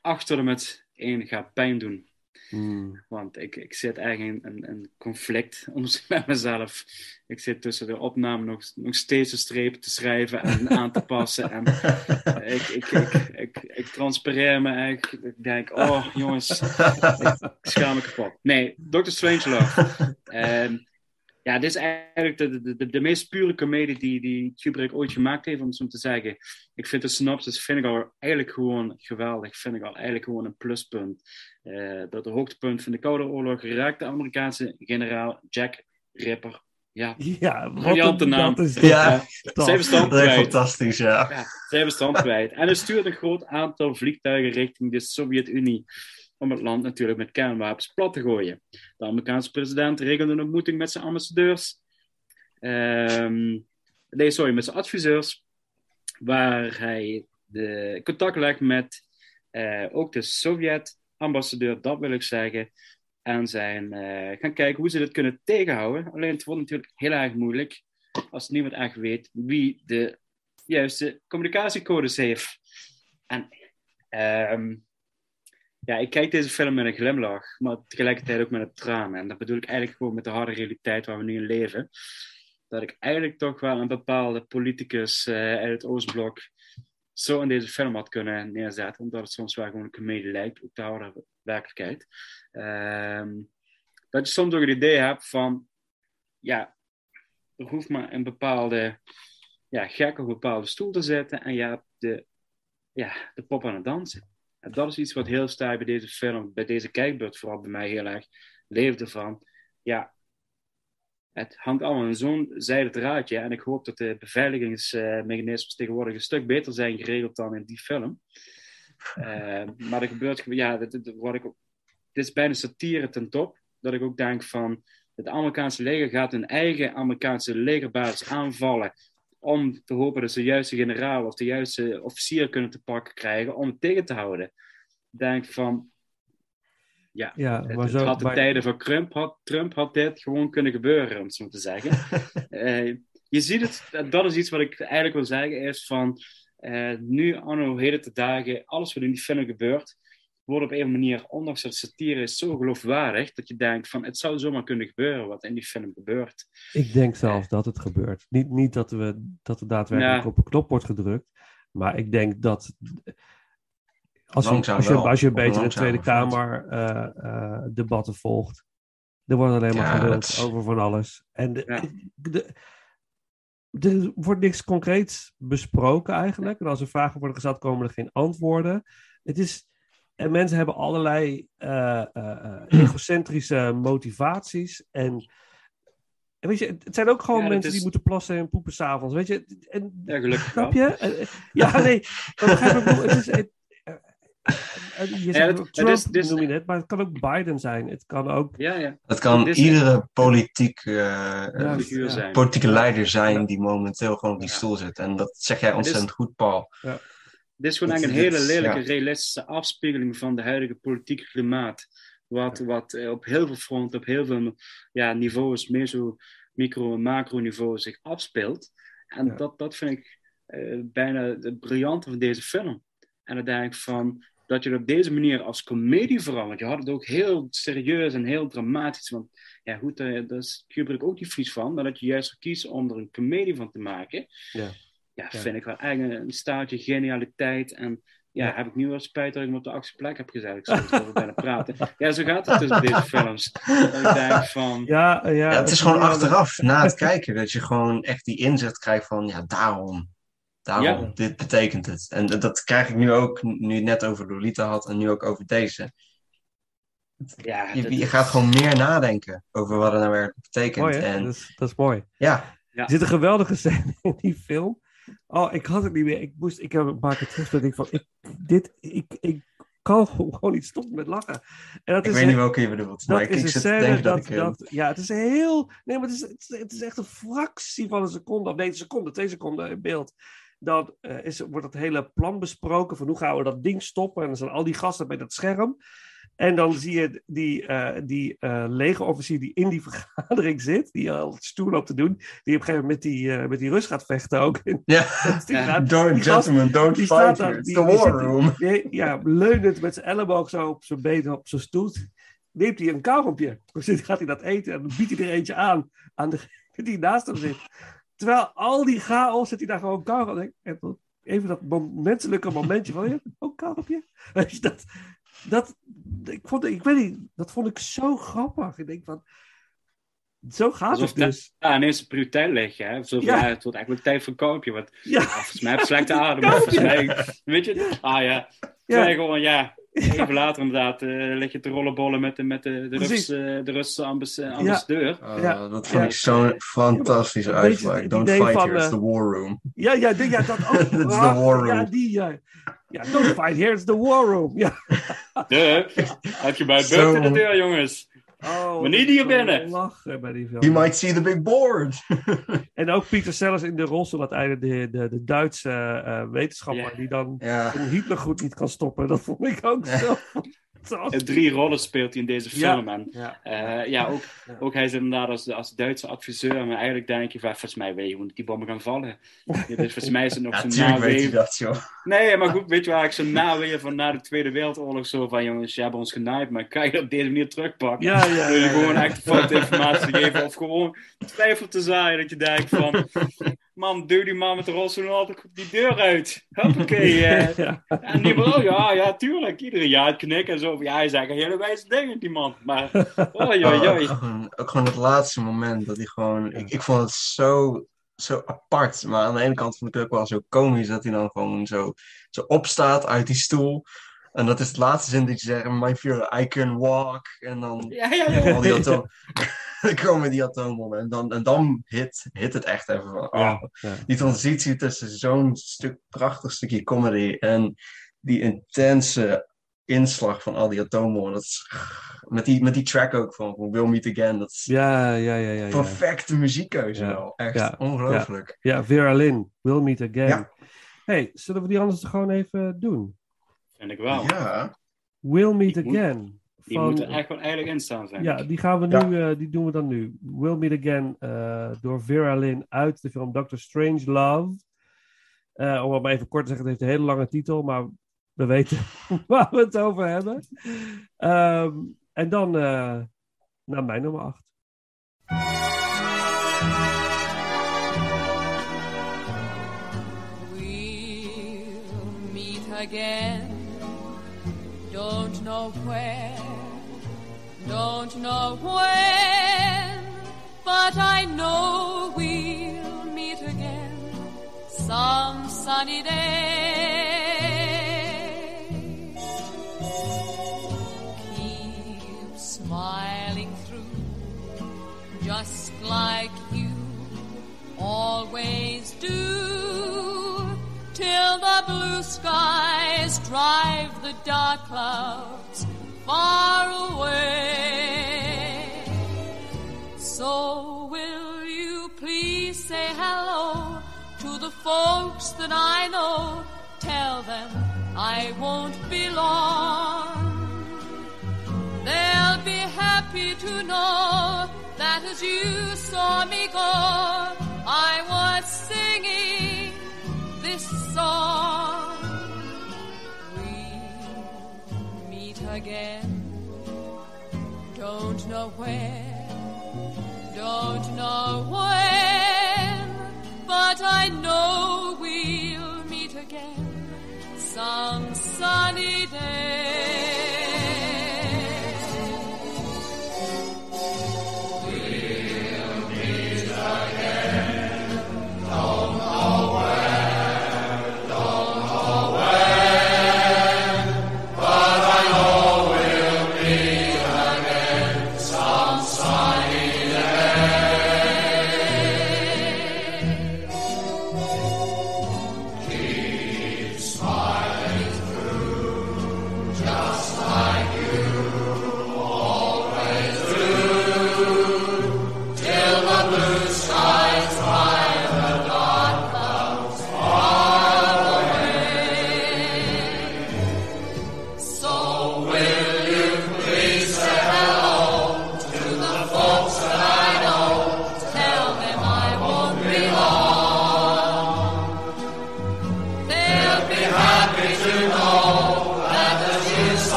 8 tot en met 1 gaat pijn doen. Hmm. Want ik, ik zit eigenlijk in een, een conflict met mezelf. Ik zit tussen de opname nog, nog steeds een streep te schrijven en aan te passen. En ik, ik, ik, ik, ik transpireer me echt. Ik denk, oh jongens, ik schaam me kapot. Nee, Doctor Strangelove. Ehm ja, dit is eigenlijk de, de, de, de meest pure comedie die, die Kubrick ooit gemaakt heeft, om het zo te zeggen. Ik vind de synopsis vind ik al eigenlijk gewoon geweldig. Vind ik al eigenlijk gewoon een pluspunt. Eh, dat de hoogtepunt van de Koude Oorlog raakt de Amerikaanse generaal Jack Ripper. Ja, Ja, Briljante een- naam. dat is Ja. echt kwijt. fantastisch, ja. Ja, verstand kwijt. En er stuurt een groot aantal vliegtuigen richting de Sovjet-Unie. Om het land natuurlijk met kernwapens plat te gooien. De Amerikaanse president regelde een ontmoeting met zijn ambassadeurs. Ehm, nee, sorry, met zijn adviseurs. Waar hij de contact legt met eh, ook de Sovjet-ambassadeur, dat wil ik zeggen. En zijn eh, gaan kijken hoe ze dit kunnen tegenhouden. Alleen het wordt natuurlijk heel erg moeilijk als niemand echt weet wie de juiste communicatiecodes heeft. En ehm, ja, ik kijk deze film met een glimlach, maar tegelijkertijd ook met een traan. En dat bedoel ik eigenlijk gewoon met de harde realiteit waar we nu in leven. Dat ik eigenlijk toch wel een bepaalde politicus eh, uit het Oostblok zo in deze film had kunnen neerzetten, omdat het soms wel gewoon een comedie lijkt, ook de harde werkelijkheid. Ehm, dat je soms ook het idee hebt van, ja, er hoeft maar een bepaalde ja, gek op een bepaalde stoel te zetten en je hebt de, ja, de pop aan het dansen. Dat is iets wat heel sterk bij deze film, bij deze kijkbeurt vooral bij mij heel erg leefde van, ja, het hangt allemaal in zo'n zijde draadje en ik hoop dat de beveiligingsmechanismes tegenwoordig een stuk beter zijn geregeld dan in die film. Eh, maar er gebeurt, ja, dit, dit, ik, dit is bijna satire ten top, dat ik ook denk van, het Amerikaanse leger gaat hun eigen Amerikaanse legerbasis aanvallen om te hopen dat ze de juiste generaal of de juiste officier kunnen te pakken krijgen om het tegen te houden. Ik denk van, ja, Ja, het, het zo... had de maar- tijden van Trump had, Trump had dit gewoon kunnen gebeuren, om het zo te zeggen. Eh, je ziet het, dat is iets wat ik eigenlijk wil zeggen, is van eh, nu, anno heden te dagen, alles wat in die film gebeurt, wordt op een manier, ondanks dat het satire is, zo geloofwaardig, dat je denkt van, het zou zomaar kunnen gebeuren wat in die film gebeurt. Ik denk zelfs dat het gebeurt. Niet, niet dat, we, dat er daadwerkelijk Ja. op een knop wordt gedrukt. Maar ik denk dat. Als je, als je, als je de Tweede. Kamer eh, eh, debatten volgt. Er wordt alleen maar Ja, is- over van alles. En de, Ja. de- er wordt niks concreets besproken eigenlijk. En als er vragen worden gesteld, komen er geen antwoorden. Het is, en mensen hebben allerlei eh, eh, eh, egocentrische motivaties. En, en weet je, het zijn ook gewoon Ja, mensen is- die moeten plassen en poepen s'avonds. Weet je, en, Ja, gelukkig snap je? Ja, nee. het is, het- je Ja, dat- Trump is- dus- noem je net, maar het kan ook Biden zijn. Het kan ook... Ja, ja. Het kan is- iedere politiek, eh, Ja, Figuur ja. zijn. politieke leider zijn Ja. die momenteel gewoon op die Ja. stoel zit. En dat zeg jij is- ontzettend goed, Paul. Dit is gewoon eigenlijk een hele lelijke, ja. realistische afspiegeling van de huidige politieke klimaat. Wat, wat eh, op heel veel fronten, op heel veel ja, niveaus, meso, micro- en macro-niveau zich afspeelt. En Ja. dat, dat vind ik eh, bijna het briljante van deze film. En ik van dat je het op deze manier als comedie vooral, want je had het ook heel serieus en heel dramatisch. Want ja, goed, daar, daar is Kubrick ook niet vies van, maar dat je juist kiest om er een comedie van te maken. Ja. Ja, Ja. vind ik wel eigenlijk een staartje genialiteit. En ja, Ja. heb ik nu wel spijt dat ik hem op de actieplek heb gezet. Ik zou er over bijna praten. Ja, zo gaat het dus deze films. Dat ik denk van... Ja, ja, Ja, het is gewoon achteraf, na het kijken, dat je gewoon echt die inzicht krijgt van, ja, daarom. Daarom, Ja. dit betekent het. En dat- dat krijg ik nu ook, nu je het net over Lolita had en nu ook over deze. Ja, Je, je gaat gewoon meer nadenken over wat het nou werkelijk betekent. Mooi, en Dat, is, dat is mooi. ja, Ja. Er zit een geweldige scène in die film. Oh, ik had het niet meer. Ik, moest, ik heb een paar keer terug. Dat ik van, ik, dit, ik, ik kan gewoon niet stoppen met lachen. En dat ik is weet niet welke je bedoelt, maar Dat ik, is ik zit te scène denken dat, dat, ik... dat, Ja, het is heel... Nee, maar het is, het is, het is echt een fractie van een seconde. Of nee, een seconde, twee seconden in beeld. Dan eh, is, wordt het hele plan besproken van hoe gaan we dat ding stoppen. En dan zijn al die gasten bij dat scherm. En dan zie je die, eh die eh legerofficier die in die vergadering zit. Die al stoer loopt te doen. Die op een gegeven moment met die, eh, met die Rus gaat vechten ook. ja, gaat- don't, die gast- gentlemen, don't die fight staat here. It's the war zit- room. Ja, leunend met zijn elleboog zo op zijn been, op zijn stoel. Neemt hij een kauwgompje. Dan gaat hij dat eten en dan biedt hij er eentje aan. Aan degene die naast hem zit. Terwijl al die chaos zit hij daar gewoon kauwgom. En dan Even dat mom- menselijke momentje van, ja, oh, kauwgompje. Weet je, dat, dat, ik, vond, ik weet niet, dat vond ik zo grappig. Ik denk van, zo gaat Alsof het dus. Ja, ineens een prioriteit leggen. Hè? Ja. ja. het wordt eigenlijk tijd voor koopje. Want Ja, ah, volgens mij heb je slechte adem. Volgens mij, weet je? Ah ja. ja, Ja. gewoon, ja. Even later inderdaad eh lig je te rollenbollen met de, met de, de. Rus, eh, de Russische ambas- eh, ambassadeur. Ah, Ja. Dat vond Ja. ik zo'n fantastische Ja, uitspraak. Don't fight van, here, it's eh, the war room. ja, ja, die- ja, dat ook. That's the prachtig. war Ja, room. die, ja. Ja, don't fight here, it's the war room. Ja. De, had je bij Zo. buiten de deur, jongens. Oh, niet hier zo binnen. lachen bij die film. You might see the big board. En ook Pieter Sellers in de rolstoel, uiteindelijk de, de, de Duitse eh, wetenschapper, die dan ja. een Hitlergroet niet kan stoppen. Dat vond ik ook zo. Eh, Drie rollen speelt hij in deze Ja. film. En Ja. eh, ja, ook, Ja. ook hij is inderdaad als, als Duitse adviseur. Maar eigenlijk denk je van, volgens mij weet je hoe die bommen gaan vallen. Ja, dus volgens mij is het nog Ja, zo'n naweeën. dat, joh. Nee, maar goed, weet je waar ik zo naweeën van na de Tweede Wereldoorlog zo van, jongens, je hebt ons genaaid, maar kan je dat op deze manier terugpakken? Ja, ja, Door je ja, gewoon ja. echt foute informatie te geven of gewoon twijfel te zaaien. Dat je denkt van, man, duw die man met de rolstoel altijd die deur uit. Hoppakee. eh. Ja. En die man, oh ja, ja, tuurlijk. Iedereen ja, het knikken en zo. Ja, hij zegt een hele wijze dingen, die man. Maar, oh Oh, ook, gewoon, ook gewoon het laatste moment dat hij gewoon... Ik, ik vond het zo, zo apart. Maar aan de ene kant vond ik het ook wel zo komisch dat hij dan gewoon zo, zo opstaat uit die stoel. En dat is het laatste zin dat je zegt, my fear, I can walk. En dan Ja, ja, ja. al die. dan komen die atoombommen. En dan, en dan hit, hit het echt even van... Oh, Ja, ja. die transitie tussen zo'n stuk, prachtig stukje comedy en die intense inslag van al die atoombommen. Dat is, met, die, met die track ook van, van We'll Meet Again. Dat is Ja, ja, ja, ja. Ja, perfecte muziekkeuze Ja. wel. Echt Ja. ongelooflijk. ja Vera Lynn, We'll Meet Again. Ja. hey, zullen we die anders gewoon even doen? Vind ik wel. Ja. We'll Meet Again. Die van- wel eigenlijk in staan, vind Ja, die gaan we Ja. nu, eh, die doen we dan nu. We'll Meet Again eh, door Vera Lynn uit de film Doctor Strange Love. Eh, om het maar even kort te zeggen, het heeft een hele lange titel, maar we weten waar we het over hebben. Ehm, en dan eh, naar mijn nummer 8. We'll meet again. Don't know where, don't know when, but I know we'll meet again some sunny day. Keep smiling through, just like you always do till the blue skies drive the dark clouds far away. That I know? Tell them I won't be long. They'll be happy to know that as you saw me go, I was singing this song. We'll meet again. Don't know where, don't know when, but I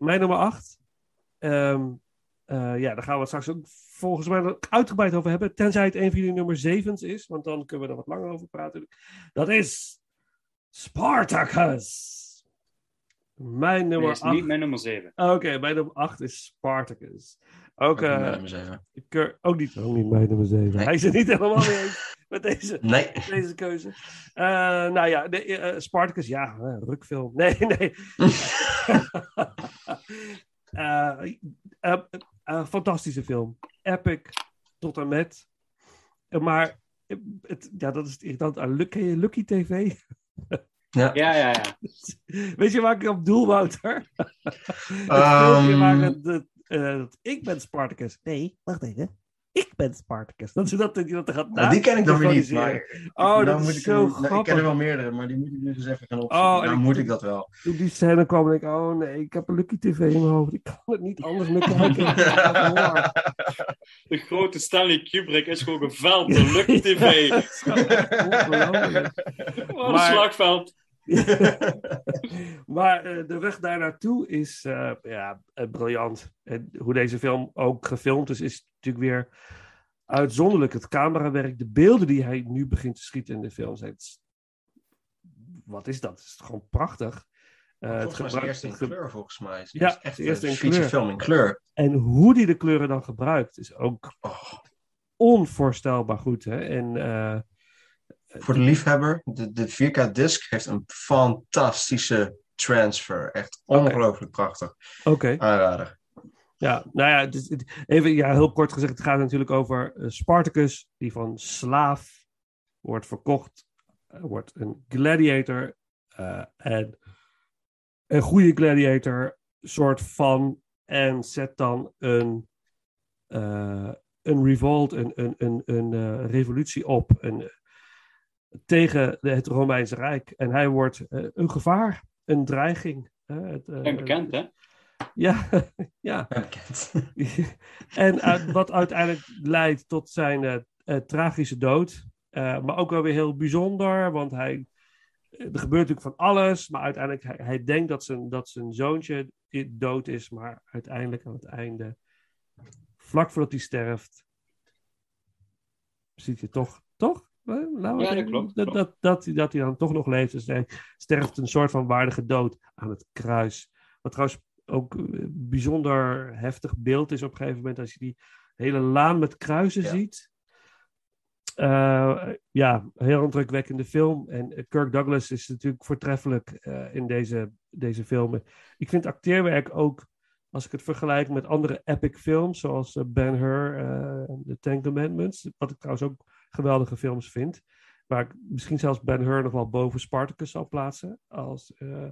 Mijn nummer 8. ja, daar gaan we het straks ook volgens mij uitgebreid over hebben. Tenzij het een van jullie nummer 7's is, want dan kunnen we er wat langer over praten. Dat is Spartacus. Mijn nummer is 8. niet mijn nummer 7. Oké, mijn nummer 8 is Spartacus. Ook, Ook eh, mijn nummer zeven. keur- ook, niet, ook niet mijn nummer 7. Nee. Hij is het niet helemaal mee eens met deze, Nee. deze keuze. Eh, nou ja, de, eh, Spartacus, ja, eh, rukfilm. Nee, nee. Eh, eh, eh, fantastische film. Epic tot en met. Eh, maar eh, het, ja, dat is het irritant aan Lucky, ken je Lucky TV. Ja, ja, ja. Weet je waar ik op doel, Wouter? het Ehm, filmpje waar het, eh, dat ik ben Spartacus. Nee, wacht even. Ik ben Spartacus. Dat ze dat, dat, dat gaat nou, die ken ik nog weer niet. Maar. Oh, nou dat moet is ik zo hem- nou, Ik ken grappig. er wel meerdere, maar die moet ik nu dus even gaan opzoeken. Oh, nou ik- moet ik dat wel. Toen die scène kwam, denk ik, oh nee, ik heb een Lucky TV in mijn hoofd. Ik kan het niet anders meer kijken. Ik. De grote Stanley Kubrick is gewoon geveld door Lucky TV. Is. Wat een slagveld. maar eh, de weg daar naartoe is eh, ja, eh, briljant. En hoe deze film ook gefilmd is, is natuurlijk weer uitzonderlijk. Het camerawerk, de beelden die hij nu begint te schieten in de film. zijn- het Wat is dat? Het is gewoon prachtig. Het mij is het eerst in kleur, volgens mij. Het is Ja, echt het is een eerst in kleur. En hoe die de kleuren dan gebruikt, is ook Oh, onvoorstelbaar goed. Hè? En voor de liefhebber, de, de 4K-disc heeft een fantastische transfer. Echt ongelooflijk prachtig. oké. Aanrader. Ja, nou ja, even ja, heel kort gezegd, het gaat natuurlijk over eh, Spartacus, die van slaaf wordt verkocht, eh, wordt een gladiator eh, en een goede gladiator soort van en zet dan een, een revolt, een, een, een, een revolutie op een, tegen het Romeinse Rijk. En hij wordt eh, een gevaar, een dreiging. eh, het, eh, En bekend, hè? Ja, ja. En uit- wat uiteindelijk leidt tot zijn eh, eh, tragische dood. Eh, maar ook wel weer heel bijzonder, want hij, er gebeurt natuurlijk van alles. Maar uiteindelijk, hij, hij denkt dat zijn, dat zijn zoontje dood is, maar uiteindelijk aan het einde, vlak voordat hij sterft, ziet je toch, toch? Eh, we Ja, dat klopt, Dat, dat, dat, hij- dat hij dan toch nog leeft. Dus hij sterft een soort van waardige dood aan het kruis. Wat trouwens ook een bijzonder heftig beeld is op een gegeven moment als je die hele laan met kruisen Ja. ziet. Eh, ja, heel indrukwekkende film. En eh, Kirk Douglas is natuurlijk voortreffelijk eh, in deze, deze filmen. Ik vind acteerwerk ook, als ik het vergelijk met andere epic films, zoals eh, Ben-Hur eh, en The Ten Commandments, wat ik trouwens ook geweldige films vind, waar ik misschien zelfs Ben-Hur nog wel boven Spartacus zal plaatsen, als eh,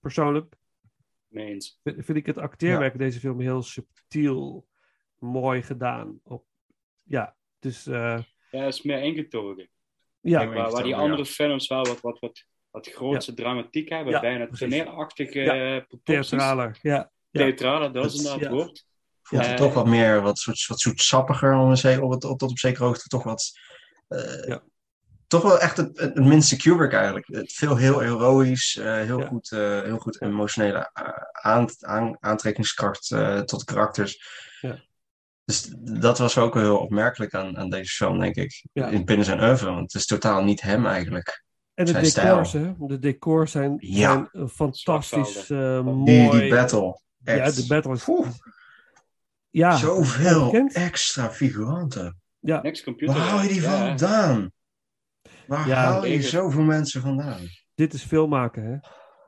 persoonlijk Mee eens. vind ik het acteerwerk in deze film heel subtiel, mooi gedaan. Op, ja, dus eh, Ja, het is meer ingetogen. ja, Kijk, waar, waar die andere films wel wat, wat, wat, wat grootse dramatiek hebben, Ja, bijna toneelachtige Ja, eh, proporties. theatraler. Ja, ja. Theatrale, dat is inderdaad het ja. woord. Voelt het toch wat meer, wat, soort, wat zoetsappiger, om een ze- op, het, op, tot op zekere hoogte toch wat... eh, Ja. Toch wel echt het, het, het minste Kubrick eigenlijk. Het veel heel heroïsch, eh, heel, Ja. goed, eh, heel goed emotionele eh, aan, aan, aantrekkingskracht eh, tot karakters. Ja. Dus dat was ook wel heel opmerkelijk aan, aan deze film, denk ik. Ja. In binnen zijn oeuvre, want het is totaal niet hem eigenlijk. En de Zijn decors, stijl. hè? De decors zijn, Ja. zijn fantastisch eh, Die, mooi. die battle. Echt. Ja, de battle is. Ja, zoveel bekend. extra figuranten. ja, Niks computer. Waar haal je die ja. vandaan? Waar Ja, haal je zoveel mensen vandaan? dit is filmmaken, hè?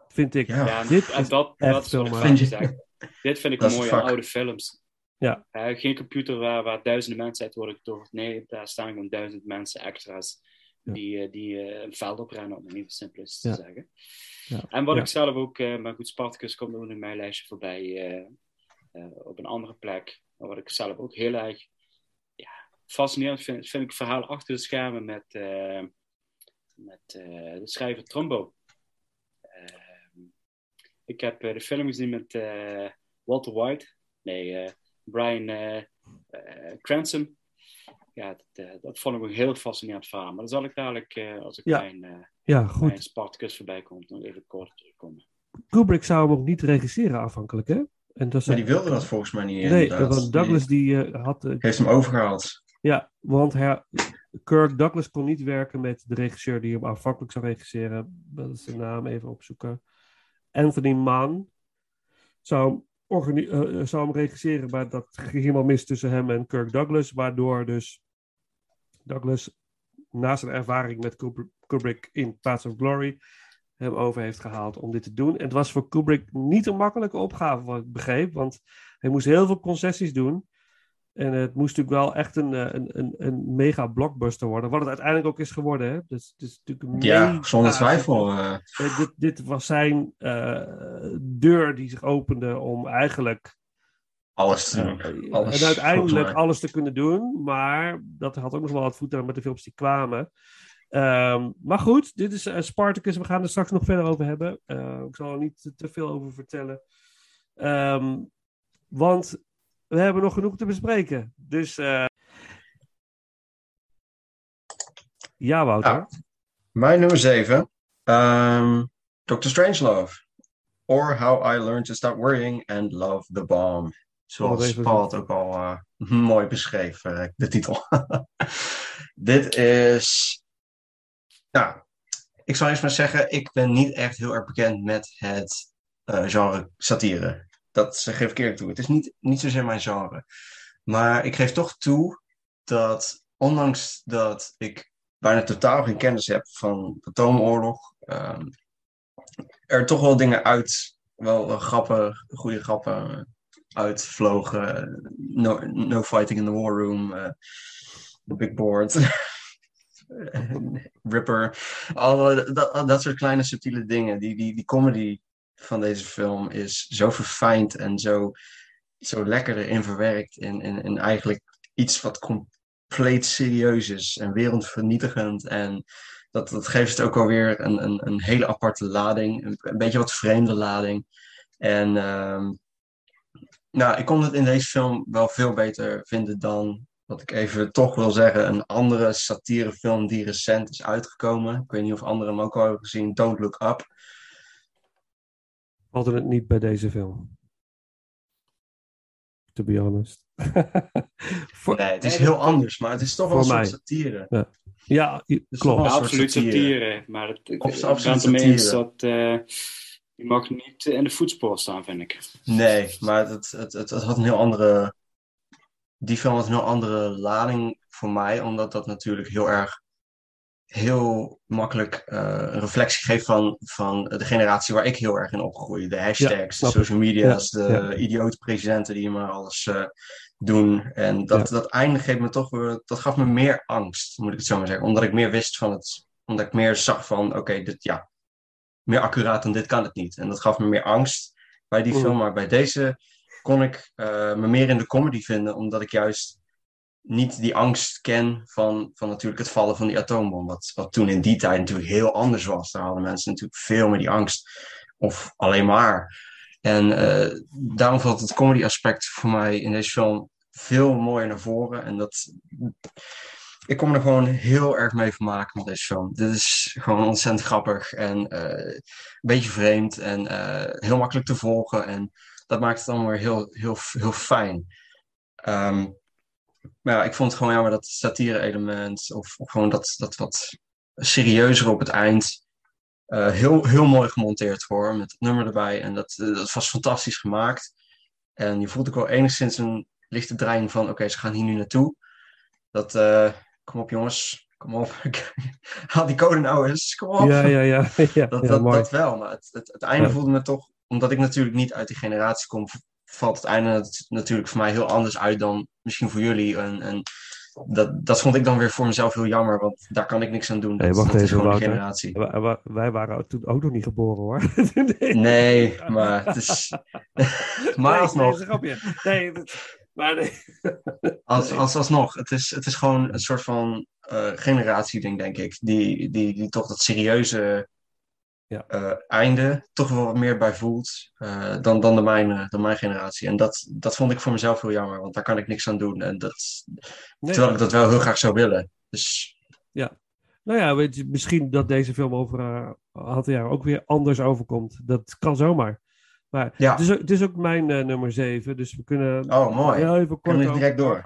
Vind ik. Ja, Dit en is dat, echt dat hè? zeg. Dit vind ik Dat een mooie aan oude films. Ja. Eh, geen computer waar, waar duizenden mensen uit worden getoond. Nee, daar staan gewoon duizend mensen extra's Ja. die, eh, die eh, een veld oprennen, om het even simpel te Ja. zeggen. Ja. En wat Ja. ik zelf ook, eh maar goed, Spartacus komt ook in mijn lijstje voorbij eh, op een andere plek. Maar wat ik zelf ook heel erg ja, fascinerend vind, vind ik het verhaal achter de schermen met, eh, met eh, de schrijver Trumbo. Ehm, ik heb de film gezien met Walter White. Nee, Brian Cranston. Ja, dat, dat vond ik een heel fascinerend verhaal. Maar dan zal ik dadelijk, als ik Ja. mijn, Ja, mijn goed. Spartacus voorbij komt, nog even kort terugkomen. Kubrick zou hem ook niet regisseren afhankelijk, hè? En dat maar die wilde dat volgens mij niet. Nee, inderdaad. want Douglas die eh, had... eh, heeft hem overgehaald. Ja, want hij, Kirk Douglas kon niet werken met de regisseur die hem aanvankelijk zou regisseren. Dat is de naam even opzoeken. Anthony Mann zou, hem eh, zou hem regisseren, maar dat ging helemaal mis tussen hem en Kirk Douglas. Waardoor dus Douglas na zijn ervaring met Kubr- Kubrick in Paths of Glory hem over heeft gehaald om dit te doen. En het was voor Kubrick niet een makkelijke opgave, wat ik begreep, want hij moest heel veel concessies doen. En het moest natuurlijk wel echt een, eh, een, een, een mega blockbuster worden. Wat het uiteindelijk ook is geworden. Hè? Dus het is natuurlijk een Ja, zonder twijfel. eh, Eh, dit, dit was zijn deur die zich opende om eigenlijk alles te doen. Alles, en uiteindelijk alles te kunnen doen. Maar dat had ook nog wel wat voet aan met de films die kwamen. Ehm, maar goed, dit is eh, Spartacus. We gaan er straks nog verder over hebben. Eh, ik zal er niet te, te veel over vertellen. Ehm, want we hebben nog genoeg te bespreken. Dus eh, ja, Wouter. Ja. Mijn nummer 7. Dr. Strangelove. Or How I Learned to Stop Worrying and Love the Bomb. Oh, Zoals even Paul ook al eh, mooi beschreef, de titel. Dit is. Nou, ik zal eerst maar zeggen, ik ben niet echt heel erg bekend met het eh, genre satire. Dat geef ik eerlijk toe. Het is niet, niet zozeer mijn genre. Maar ik geef toch toe dat, ondanks dat ik bijna totaal geen kennis heb van de atoomoorlog, ehm, er toch wel dingen uit, wel, wel grappen, goede grappen uitvlogen. No, no fighting in the war room, eh, the big board, Ripper, alle, dat, soort kleine subtiele dingen. Die, die, die comedy van deze film is zo verfijnd en zo, zo lekker erin verwerkt in, in, eigenlijk iets wat compleet serieus is en wereldvernietigend. En dat, dat geeft het ook alweer een, een, een hele aparte lading, een, een beetje wat vreemde lading. En ehm, nou, ik kon het in deze film wel veel beter vinden dan, wat ik even toch wil zeggen, een andere satirefilm die recent is uitgekomen. Ik weet niet of anderen hem ook al hebben gezien, Don't Look Up. Er het niet bij deze film. to be honest. Voor- Nee, het is heel anders, maar het is toch wel een soort satire. Ja, klopt. Ja, een soort absoluut satire. satire. Maar het, ben absoluut het ermee eens dat eh, je mag niet in de voetspoor staan, vind ik. Nee, maar het, het, het, het had een heel andere. Die film had een heel andere lading voor mij, omdat dat natuurlijk heel erg. Heel makkelijk eh, een reflectie geeft van, van de generatie waar ik heel erg in opgroeide. De hashtags, de social media's, Ja, de ja. idiote presidenten die maar alles eh, doen. En dat, dat einde geeft me toch weer, dat gaf me meer angst, moet ik het zo maar zeggen. Omdat ik meer wist van het, omdat ik meer zag van, oké, dit ja, meer accuraat dan dit kan het niet. En dat gaf me meer angst bij die Mm. film. Maar bij deze kon ik eh, me meer in de comedy vinden, omdat ik juist niet die angst ken van, van natuurlijk het vallen van die atoombom. Wat, wat toen in die tijd natuurlijk heel anders was. Daar hadden mensen natuurlijk veel meer die angst. Of alleen maar. En eh, daarom valt het comedy aspect voor mij in deze film veel mooier naar voren. En dat, ik kom er gewoon heel erg mee vermaken met deze film. Dit is gewoon ontzettend grappig en eh, een beetje vreemd en eh, heel makkelijk te volgen. En dat maakt het dan weer heel, heel, heel fijn. Ehm, maar ja, ik vond het gewoon jammer dat satire-element, of, gewoon dat, dat wat serieuzer op het eind, eh, heel, heel mooi gemonteerd hoor, met het nummer erbij. En dat, dat was fantastisch gemaakt. En je voelt ook wel enigszins een lichte dreiging van, oké, ze gaan hier nu naartoe. Dat, kom op jongens, kom op. Haal die code nou eens, kom op. Ja, ja, ja. ja, Dat, dat, dat wel, maar het, het, het einde voelde me toch, omdat ik natuurlijk niet uit die generatie kom, valt het einde nat- natuurlijk voor mij heel anders uit dan misschien voor jullie. En, en dat, dat vond ik dan weer voor mezelf heel jammer, want daar kan ik niks aan doen. Dat, wacht dat is even, Wouter. generatie. Wij, wij- wij waren toen ook nog niet geboren hoor. Nee, maar het is. maar Nee, alsnog, Nee, maar nee. als, als, alsnog, het is, het is gewoon een soort van eh generatieding, denk ik, die, die, die toch dat serieuze Ja. eh, einde toch wel wat meer bij voelt eh, dan, dan, de mijne, dan mijn generatie. En dat, dat vond ik voor mezelf heel jammer, want daar kan ik niks aan doen. En dat, Nee. terwijl ik dat wel heel graag zou willen. Dus Nou ja, weet je, misschien dat deze film over eh, een aantal jaar ook weer anders overkomt. Dat kan zomaar. Maar Ja. het, is ook, het is ook mijn eh, nummer 7, dus we kunnen Oh, mooi. heel even kort Kunnen direct door?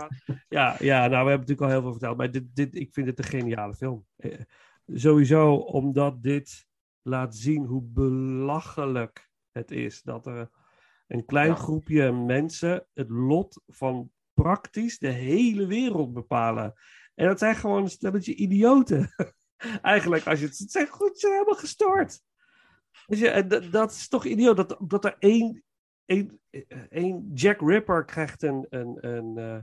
Ja, ja, nou, we hebben natuurlijk al heel veel verteld, maar dit, dit, ik vind het een geniale film. Eh, sowieso omdat dit laat zien hoe belachelijk het is dat er een klein Ja. groepje mensen het lot van praktisch de hele wereld bepalen. En dat zijn gewoon een stelletje idioten. Eigenlijk, als je het het zijn goed, ze zijn helemaal gestoord. Weet je, en dat, is toch idioot dat, dat er één, één, eh, één Jack Ripper krijgt een, een, een eh,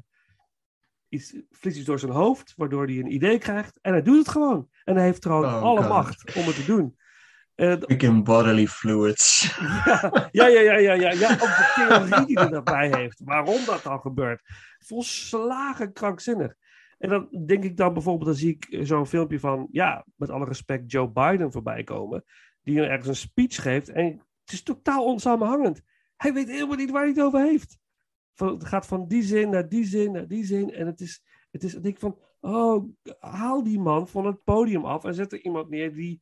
iets, flits iets door zijn hoofd, waardoor hij een idee krijgt. En hij doet het gewoon. En hij heeft trouwens Oh, alle God. macht om het te doen. In bodily fluids. ja, ja, ja, ja, ja, ja, ja. Ook de theorie die er daarbij heeft. Waarom dat dan gebeurt. Volslagen krankzinnig. En dan denk ik dan bijvoorbeeld, dan zie ik zo'n filmpje van, ja, met alle respect, Joe Biden voorbij komen. Die ergens een speech geeft. En het is totaal onsamenhangend. Hij weet helemaal niet waar hij het over heeft. Van, het gaat van die zin naar die zin naar die zin. En het is, het is, ik denk van, oh, haal die man van het podium af en zet er iemand neer die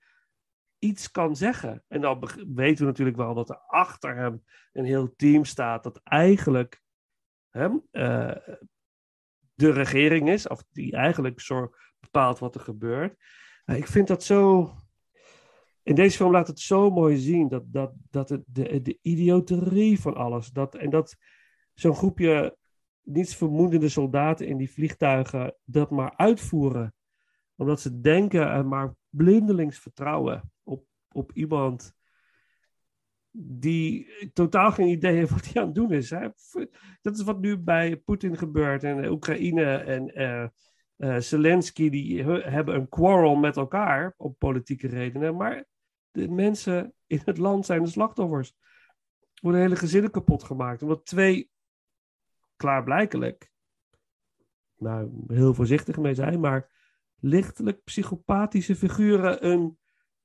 iets kan zeggen. En dan weten we natuurlijk wel dat er achter hem een heel team staat dat eigenlijk hem, eh, de regering is, of die eigenlijk zo bepaalt wat er gebeurt. Ik vind dat zo. In deze film laat het zo mooi zien dat, dat, dat het, de, de idioterie van alles. Dat, en dat zo'n groepje niets vermoedende soldaten in die vliegtuigen dat maar uitvoeren. Omdat ze denken en maar blindelings vertrouwen op, op iemand die totaal geen idee heeft wat hij aan het doen is. Hè? Dat is wat nu bij Poetin gebeurt en Oekraïne en eh, eh, Zelensky, die he- hebben een quarrel met elkaar op politieke redenen. Maar de mensen in het land zijn de slachtoffers. Er worden hele gezinnen kapot gemaakt. Omdat twee, klaarblijkelijk, nou, heel voorzichtig mee zijn, maar lichtelijk psychopathische figuren een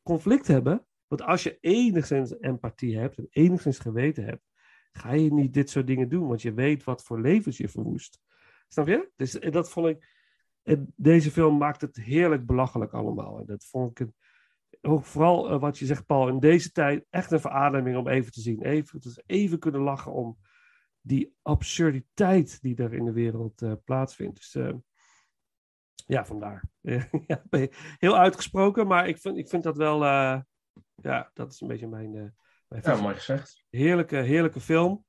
conflict hebben. Want als je enigszins empathie hebt en enigszins geweten hebt, ga je niet dit soort dingen doen, want je weet wat voor levens je verwoest. Snap je? Dus dat vond ik. Deze film maakt het heerlijk belachelijk allemaal. En dat vond ik ook vooral eh, wat je zegt, Paul, in deze tijd echt een verademing om even te zien. Even, dus even kunnen lachen om die absurditeit die er in de wereld eh, plaatsvindt. Dus eh, ja, vandaar. ja, heel uitgesproken, maar ik vind, ik vind dat wel, ja, dat is een beetje mijn, mijn Ja, mooi gezegd. Heerlijke, heerlijke film.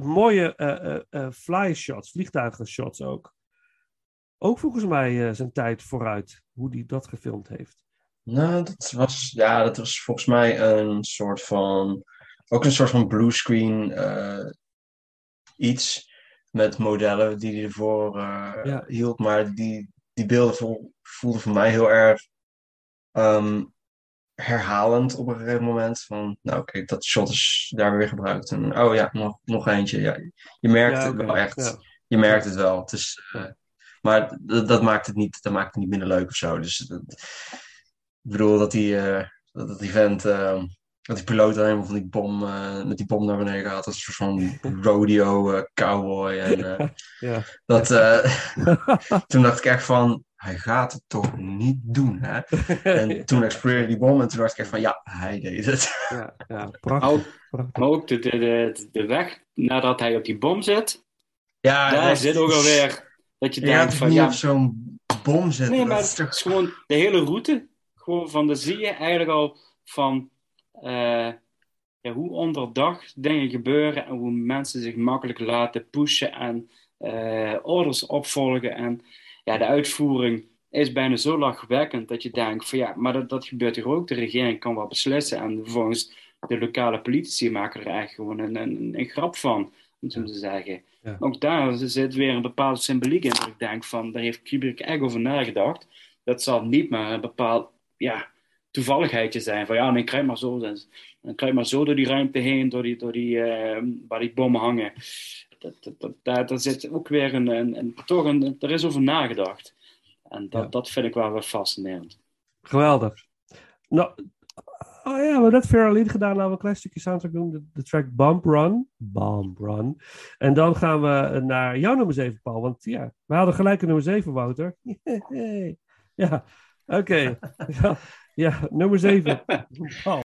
Mooie eh, eh, eh, fly shots, ook. Ook volgens mij eh, zijn tijd vooruit, hoe hij dat gefilmd heeft. Nou, dat was, ja, dat was volgens mij een soort van, ook een soort van bluescreen eh iets met modellen die hij ervoor eh, Ja. hield. Maar die, die beelden vo- voelden voor mij heel erg ehm, herhalend op een gegeven moment. Van, nou oké, dat shot is daar weer gebruikt. En oh ja, nog, nog eentje. Ja, je merkt Ja, het wel echt. ja. Je merkt het wel. Het is, maar dat, dat maakt het niet, dat maakt het niet minder leuk of zo. Dus dat- ik bedoel dat die, eh, dat, dat die vent, eh, dat die piloot helemaal van die bom, eh, met die bom naar beneden gaat. Dat is een soort van rodeo eh, cowboy. En, eh, Ja. dat, eh, toen dacht ik echt van, hij gaat het toch niet doen, hè? En toen explodeerde die bom en toen dacht ik echt van, ja, hij deed het. ja, ja, Maar prachtig. ook, prachtig. maar ook de, de, de, de weg nadat hij op die bom zit, Ja, daar dat- zit ook alweer dat je denkt van niet ja, zo'n bom zetten? nee, maar is het toch... is gewoon de hele route, gewoon van, dan zie je eigenlijk al van eh, ja, hoe onderdag dingen gebeuren en hoe mensen zich makkelijk laten pushen en eh, orders opvolgen en ja, de uitvoering is bijna zo lachwekkend dat je denkt van ja, maar dat, dat gebeurt hier ook. De regering kan wel beslissen en vervolgens de lokale politici maken er eigenlijk gewoon een, een, een grap van, om zo te zeggen. Ja. Ook daar zit weer een bepaalde symboliek in dat ik denk van, daar heeft Kubrick echt over nagedacht. Dat zal niet maar een bepaald ja, toevalligheidje zijn van ja, nee, krijg maar zo, dan krijg maar zo door die ruimte heen, door die, door die, eh, waar die bommen hangen. Dat, dat, dat, daar, daar zit ook weer een, een, een- toch een, er is over nagedacht. En dat, Ja. dat vind ik wel weer fascinerend. Geweldig. Nou, oh ja, we hebben net Lead gedaan. Laten we een klein stukje soundtrack doen. De, de track Bump Run. Bump Run. En dan gaan we naar jouw nummer 7, Paul. Want ja, we hadden gelijk een nummer 7, Wouter. ja, oké. ja, ja, nummer 7. Paul.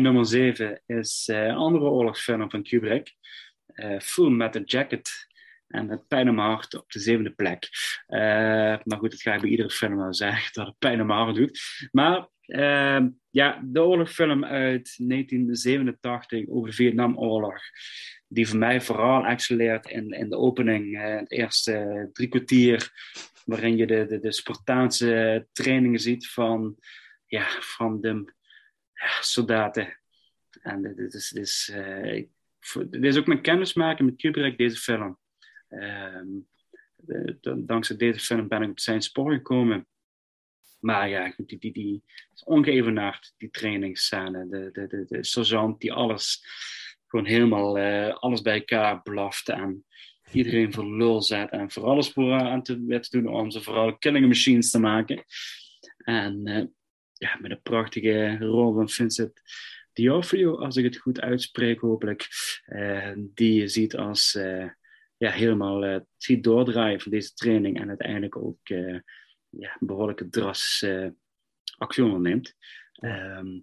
nummer 7 is eh, een andere oorlogsfilm van Kubrick. eh Full Metal Jacket. En het pijn in mijn hart op de zevende plek. Eh, maar goed, dat ga ik bij iedere film wel zeggen, dat het pijn in mijn hart doet. Maar ja, de oorlogsfilm uit 1987 over de Vietnamoorlog. Die voor mij vooral excelleert in, in de opening. het eerste drie kwartier. Waarin je de, de, de Spartaanse trainingen ziet van, ja, van de soldaten. En dit is, dit is, eh, is ook mijn kennismaking met Kubrick, deze film. Ehm, dankzij deze film ben ik op zijn spoor gekomen. Maar ja, die, die, die is ongeëvenaard, die trainingsscène. De, de, de, sergeant die alles, gewoon helemaal eh, alles bij elkaar blaft en iedereen voor lul zet. En voor alles voor aan te, te doen om ze vooral killing machines te maken. En eh, ja, met een prachtige rol van Vincent D'Onofrio, als ik het goed uitspreek hopelijk. eh, die je ziet als eh, ja, helemaal eh, ziet doordraaien van deze training. En uiteindelijk ook ja, een behoorlijke drastische actie onderneemt. Ehm,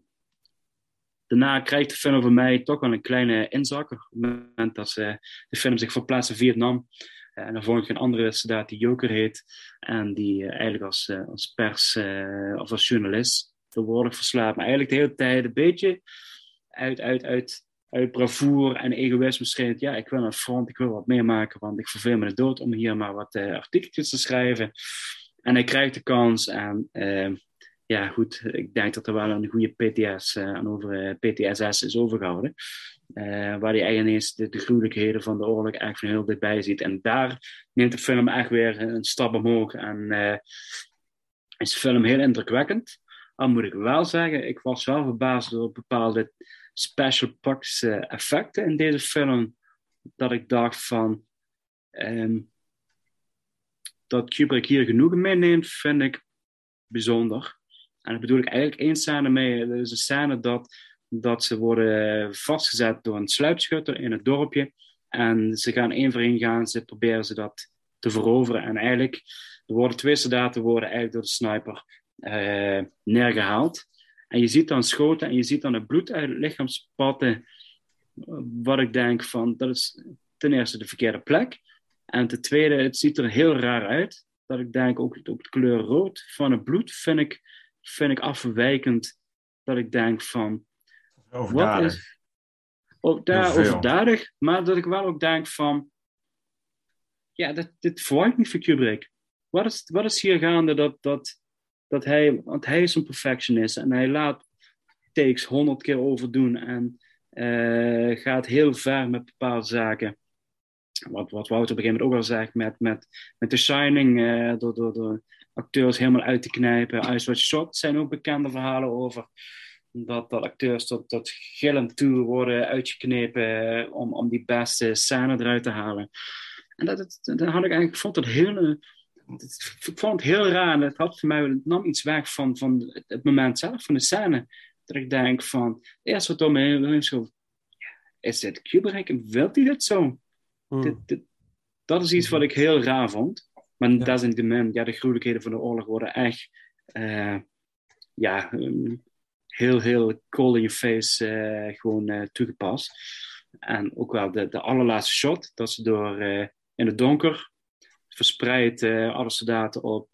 daarna krijgt de film van mij toch wel een kleine inzakker. Op het moment dat ze, de film zich verplaatst in Vietnam. En dan vond ik een andere soldaat die Joker heet. En die eigenlijk als, als pers of als journalist de woorden verslaat. Maar eigenlijk de hele tijd een beetje uit, uit, uit, uit bravoure en egoïsme schreeuwt. Ja, ik wil een front, ik wil wat meemaken. Want ik verveel me de dood om hier maar wat eh, artikeltjes te schrijven. En hij krijgt de kans. En eh, ja, goed, ik denk dat er wel een goede PTS eh, aan over eh, PTSS is overgehouden. Eh, waar hij ineens de, de gruwelijkheden van de oorlog echt van heel dichtbij ziet. En daar neemt de film echt weer een stap omhoog. En eh, is de film heel indrukwekkend. Al moet ik wel zeggen, ik was wel verbaasd door bepaalde special effects eh, effecten in deze film. Dat ik dacht van... ehm, dat Kubrick hier genoegen meeneemt, vind ik bijzonder. En daar bedoel ik eigenlijk één scène mee. Er is een scène dat, dat ze worden vastgezet door een sluipschutter in het dorpje. En ze gaan één voor één gaan, ze proberen ze dat te veroveren. En eigenlijk, worden twee soldaten worden eigenlijk door de sniper eh, neergehaald. En je ziet dan schoten en je ziet dan het bloed uit het lichaam spatten. Wat ik denk van, dat is ten eerste de verkeerde plek. En ten tweede, het ziet er heel raar uit. Dat ik denk, ook, ook de kleur rood van het bloed vind ik, vind ik afwijkend. Dat ik denk van, wat Overdadig. is... Ook daar Heel veel. overdadig, maar dat ik wel ook denk van... Ja, dit verwacht ik niet van Kubrick. Wat is, wat is hier gaande dat, dat, dat hij... Want hij is een perfectionist en hij laat takes honderd keer overdoen en eh, gaat heel ver met bepaalde zaken. Wat, wat Wouter op een gegeven moment ook al zegt met, met, met The Shining, eh, door, door, door acteurs helemaal uit te knijpen. Ice Watch Shot zijn ook bekende verhalen over dat, dat acteurs tot, tot gillend toe worden uitgeknepen eh, om, om die beste scène eruit te halen. En dat, dat, dat had ik eigenlijk, vond het heel, het- ik vond het heel raar. Het had voor mij, het nam iets weg van, van het, moment zelf, van de scène. Dat ik denk van, eerst wat door me heen heen zo, is dit Kubrick? Wilt hij dit zo? Hmm. Dit, dit- dat is iets wat ik heel raar vond. Maar Ja. desalniettemin, ja, de gruwelijkheden van de oorlog worden echt eh, ja, ehm, heel, heel cool in je face eh, gewoon eh, toegepast. En ook wel de, de allerlaatste shot, dat ze door in het donker verspreid eh, alle soldaten op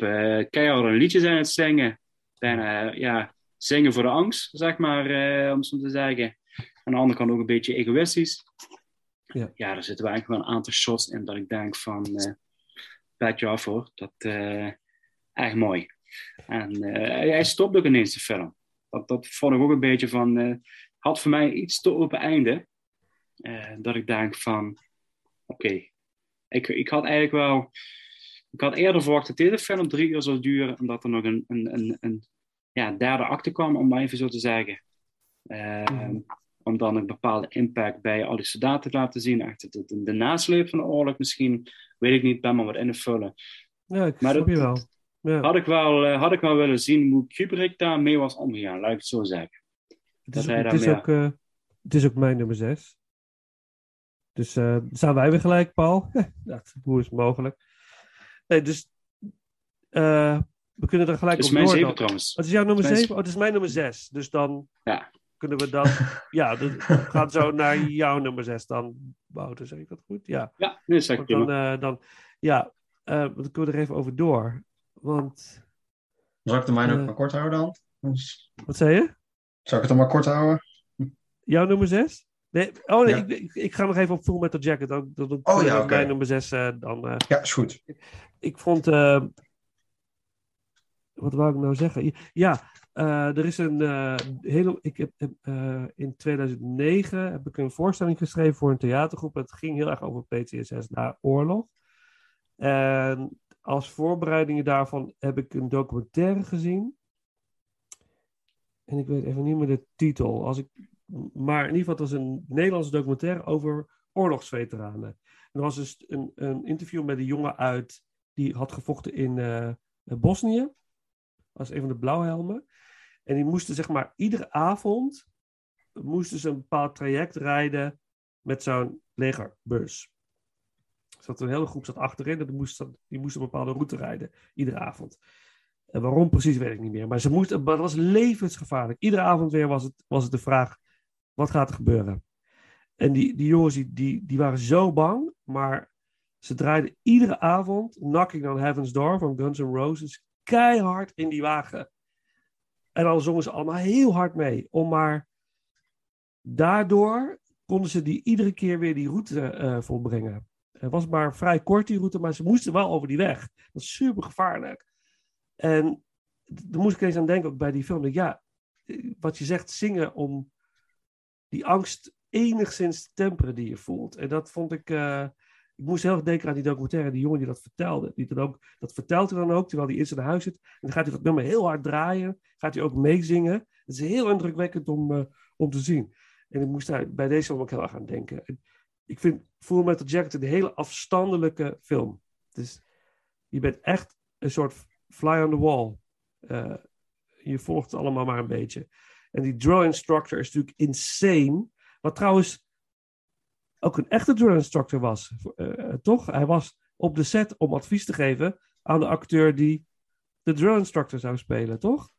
keihard een liedje zijn aan het zingen. Bijna, eh, ja, zingen voor de angst, zeg maar, om zo te zeggen. Aan de andere kant ook een beetje egoïstisch. Ja. ja, er zitten eigenlijk wel een aantal shots in dat ik denk van, pet je af hoor, dat echt mooi. En hij- stopt ook ineens de film. Dat, dat vond ik ook een beetje van, had voor mij iets te open einde. Dat ik denk van, oké, ik, ik had eigenlijk wel, ik had eerder verwacht dat deze film drie uur zou duren en dat er nog een, een, een, een ja, derde acte kwam, om maar even zo te zeggen. Eh, Om dan een bepaalde impact bij al die soldaten te laten zien. Echt de, de, de nasleep van de oorlog misschien, weet ik niet, ben maar wat in te vullen. Ja, ik Maar snap dat- je wel. Ja. Had ik, wel, eh, had ik wel willen zien hoe Kubrick daarmee was omgegaan, laat ik het zo zeggen. Het is, hij het, is ook, eh, het is ook mijn nummer 6. Dus eh staan wij weer gelijk, Paul? dat, hoe is het mogelijk? Nee, dus eh, we kunnen er gelijk Het is op mijn door. zeven dan. trouwens. Wat is jouw nummer Mijn 7? Oh, het is mijn nummer 6. Dus dan Ja. kunnen we dan... ja, dat gaat zo naar jouw nummer 6 dan. Wouter, zeg ik dat goed? Ja. Ja, nee, zeg ik Want dan, eh, dan, ja, eh, dan kunnen we er even over door. Want Zal ik de mijne ook maar kort houden dan? Dus, Wat zei je? Zal ik het dan maar kort houden? Jouw nummer 6? Nee, oh nee, Ja. ik, ga nog even op Full Metal Jacket. Dan, dan, dan Oh, ja, even oké. Nummer 6 dan... eh, Ja, is goed. ik vond. eh, wat wou ik nou zeggen? Ja, eh, er is een eh, hele. Ik heb, eh, in 2009 heb ik een voorstelling geschreven voor een theatergroep. Het ging heel erg over PTSS na oorlog. En als voorbereidingen daarvan heb ik een documentaire gezien. En ik weet even niet meer de titel. Als ik, maar in ieder geval, het was een Nederlandse documentaire over oorlogsveteranen. En er was dus een, een interview met een jongen uit die had gevochten in eh, Bosnië. Als een van de blauwhelmen. En die moesten zeg maar iedere avond moesten ze een bepaald traject rijden met zo'n legerbus. Er zat een hele groep zat achterin en die moesten, die moesten een bepaalde route rijden, iedere avond. En waarom precies weet ik niet meer. Maar ze moesten, maar het was levensgevaarlijk. Iedere avond weer was het, was het de vraag, wat gaat er gebeuren? En die, die jongens die, die, waren zo bang, maar ze draaiden iedere avond Knocking on Heaven's Door van Guns N' Roses keihard in die wagen. En dan zongen ze allemaal heel hard mee. Om maar daardoor konden ze die iedere keer weer die route eh, volbrengen. Het was maar vrij kort die route, maar ze moesten wel over die weg. Dat is super gevaarlijk. En daar moest ik eens aan denken, bij die film. Ja, wat je zegt, zingen om die angst enigszins te temperen die je voelt. En dat vond ik. eh, ik moest heel erg denken aan die documentaire, die jongen die dat vertelde. Die dan ook, dat vertelt hij dan ook, terwijl hij in zijn huis zit. En dan gaat hij dat nummer heel hard draaien. Gaat hij ook meezingen. Het is heel indrukwekkend om, eh, om te zien. En ik moest daar bij deze ook heel erg aan denken. En ik vind Full Metal Jacket een hele afstandelijke film. Dus je bent echt een soort fly on the wall. Eh, je volgt het allemaal maar een beetje. En die drill instructor is natuurlijk insane. Wat trouwens ook een echte drill instructor was. Eh, toch? Hij was op de set om advies te geven aan de acteur die de drill instructor zou spelen, toch?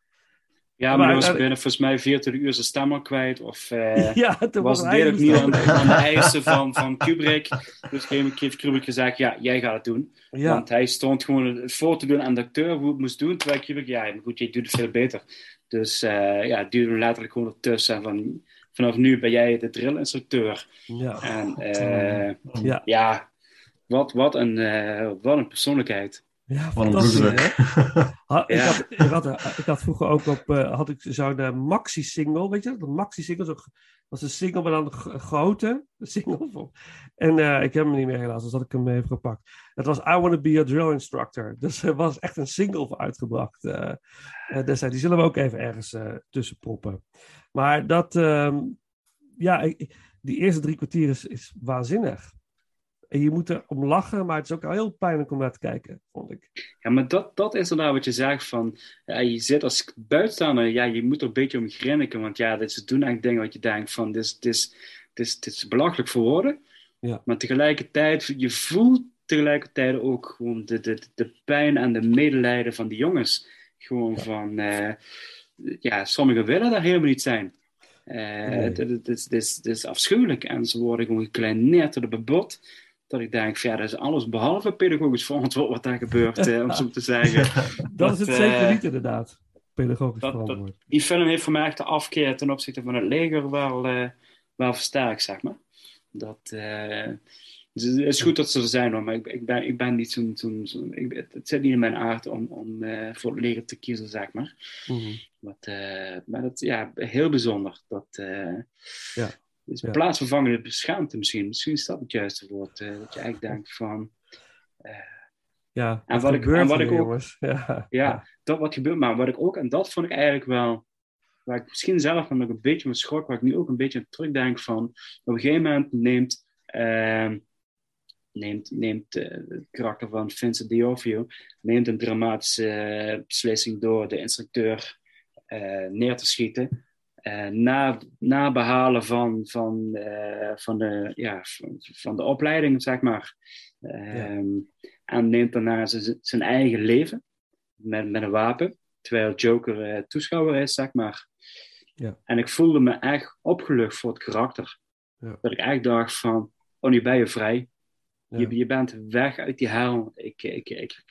Ja, Maar maar was binnen volgens mij 24 uur zijn stem al kwijt. Of eh, ja, was was het ook niet aan, de eisen van, van Kubrick. Dus heeft Kubrick gezegd, ja, jij gaat het doen. Ja, Want hij stond gewoon het voor te doen aan de acteur hoe het moest doen. Terwijl Kubrick, ja, maar goed, jij doet het veel beter. Dus eh, ja, duwde hem letterlijk gewoon ertussen. En van, vanaf nu ben jij de drillinstructeur. ja, En eh, ja. ja, wat, wat, een, wat een persoonlijkheid. Ja Wat een fantastisch, bloeddruk. Ha- ik, Ja. had, ik, had, ik had vroeger ook op eh, had ik zo'n eh, maxi-single, weet je dat? Een maxi-single, zo, was een single, maar dan g- grote single. En eh, ik heb hem niet meer helaas, dus had ik hem even gepakt. Het was I Wanna Be a Drill Instructor. Dus er was echt een single voor uitgebracht eh eh, destijds. Die zullen we ook even ergens eh, tussen proppen. Maar dat, ehm, ja, ik- die eerste drie kwartier is, is waanzinnig. En je moet er om lachen, maar het is ook al heel pijnlijk om naar te kijken, vond ik. Ja, maar dat, dat is inderdaad wat je zegt van, ja, je zit als buitenstaander, ja, je moet er een beetje om grinniken, want ja, dit is doen eigenlijk dingen wat je denkt van, dit is, dit is, dit is, dit is belachelijk voor woorden, Ja. maar tegelijkertijd, je voelt tegelijkertijd ook gewoon de, de, de pijn en de medelijden van die jongens. Gewoon van, eh, ja, sommigen willen daar helemaal niet zijn. Eh, het, het, het is, afschuwelijk en ze worden gewoon gekleineerd tot op het bot. Dat ik denk, ja, dat is alles behalve pedagogisch verantwoord wat daar gebeurt, eh, om zo te zeggen. Dat, is het eh, zeker niet, inderdaad. Pedagogisch dat- dat- verantwoord. Die film heeft voor mij echt de afkeer ten opzichte van het leger wel, eh, wel versterkt, zeg maar. Dat, eh, dus het is goed dat ze er zijn hoor, maar ik, ik, ben, ik ben niet zo'n. zo'n- ik- het, het zit niet in mijn aard om, om eh, voor het leger te kiezen, zeg maar. Mhm. Wat, eh, maar dat, ja, heel bijzonder. Dat, eh Ja. Is Ja. plaatsvervangende schaamte misschien. Misschien is dat het juiste woord. eh, dat je eigenlijk denkt van. Ja, En wat ik- gebeurt en wat ik ook- jongens. Ja. Ja, dat wat gebeurt. Maar wat ik ook, en dat vond ik eigenlijk wel, waar ik misschien zelf nog een beetje van schrok, waar ik nu ook een beetje aan terugdenk van, op een gegeven moment neemt, ehm, neemt, neemt eh, het karakter van Vincent D'Onofrio, neemt een dramatische eh, beslissing door de instructeur eh, neer te schieten. Eh, na, na behalen van, van, eh, van, de, ja, van, van de opleiding, zeg maar. Ehm, En neemt daarna zijn zijn eigen leven met, met een wapen, terwijl Joker eh, toeschouwer is, zeg maar. Ja. En ik voelde me echt opgelucht voor het karakter. Ja. Dat ik echt dacht van, oh, nu ben je vrij. Ja. Je, je bent weg uit die hel. Ik, ik, ik,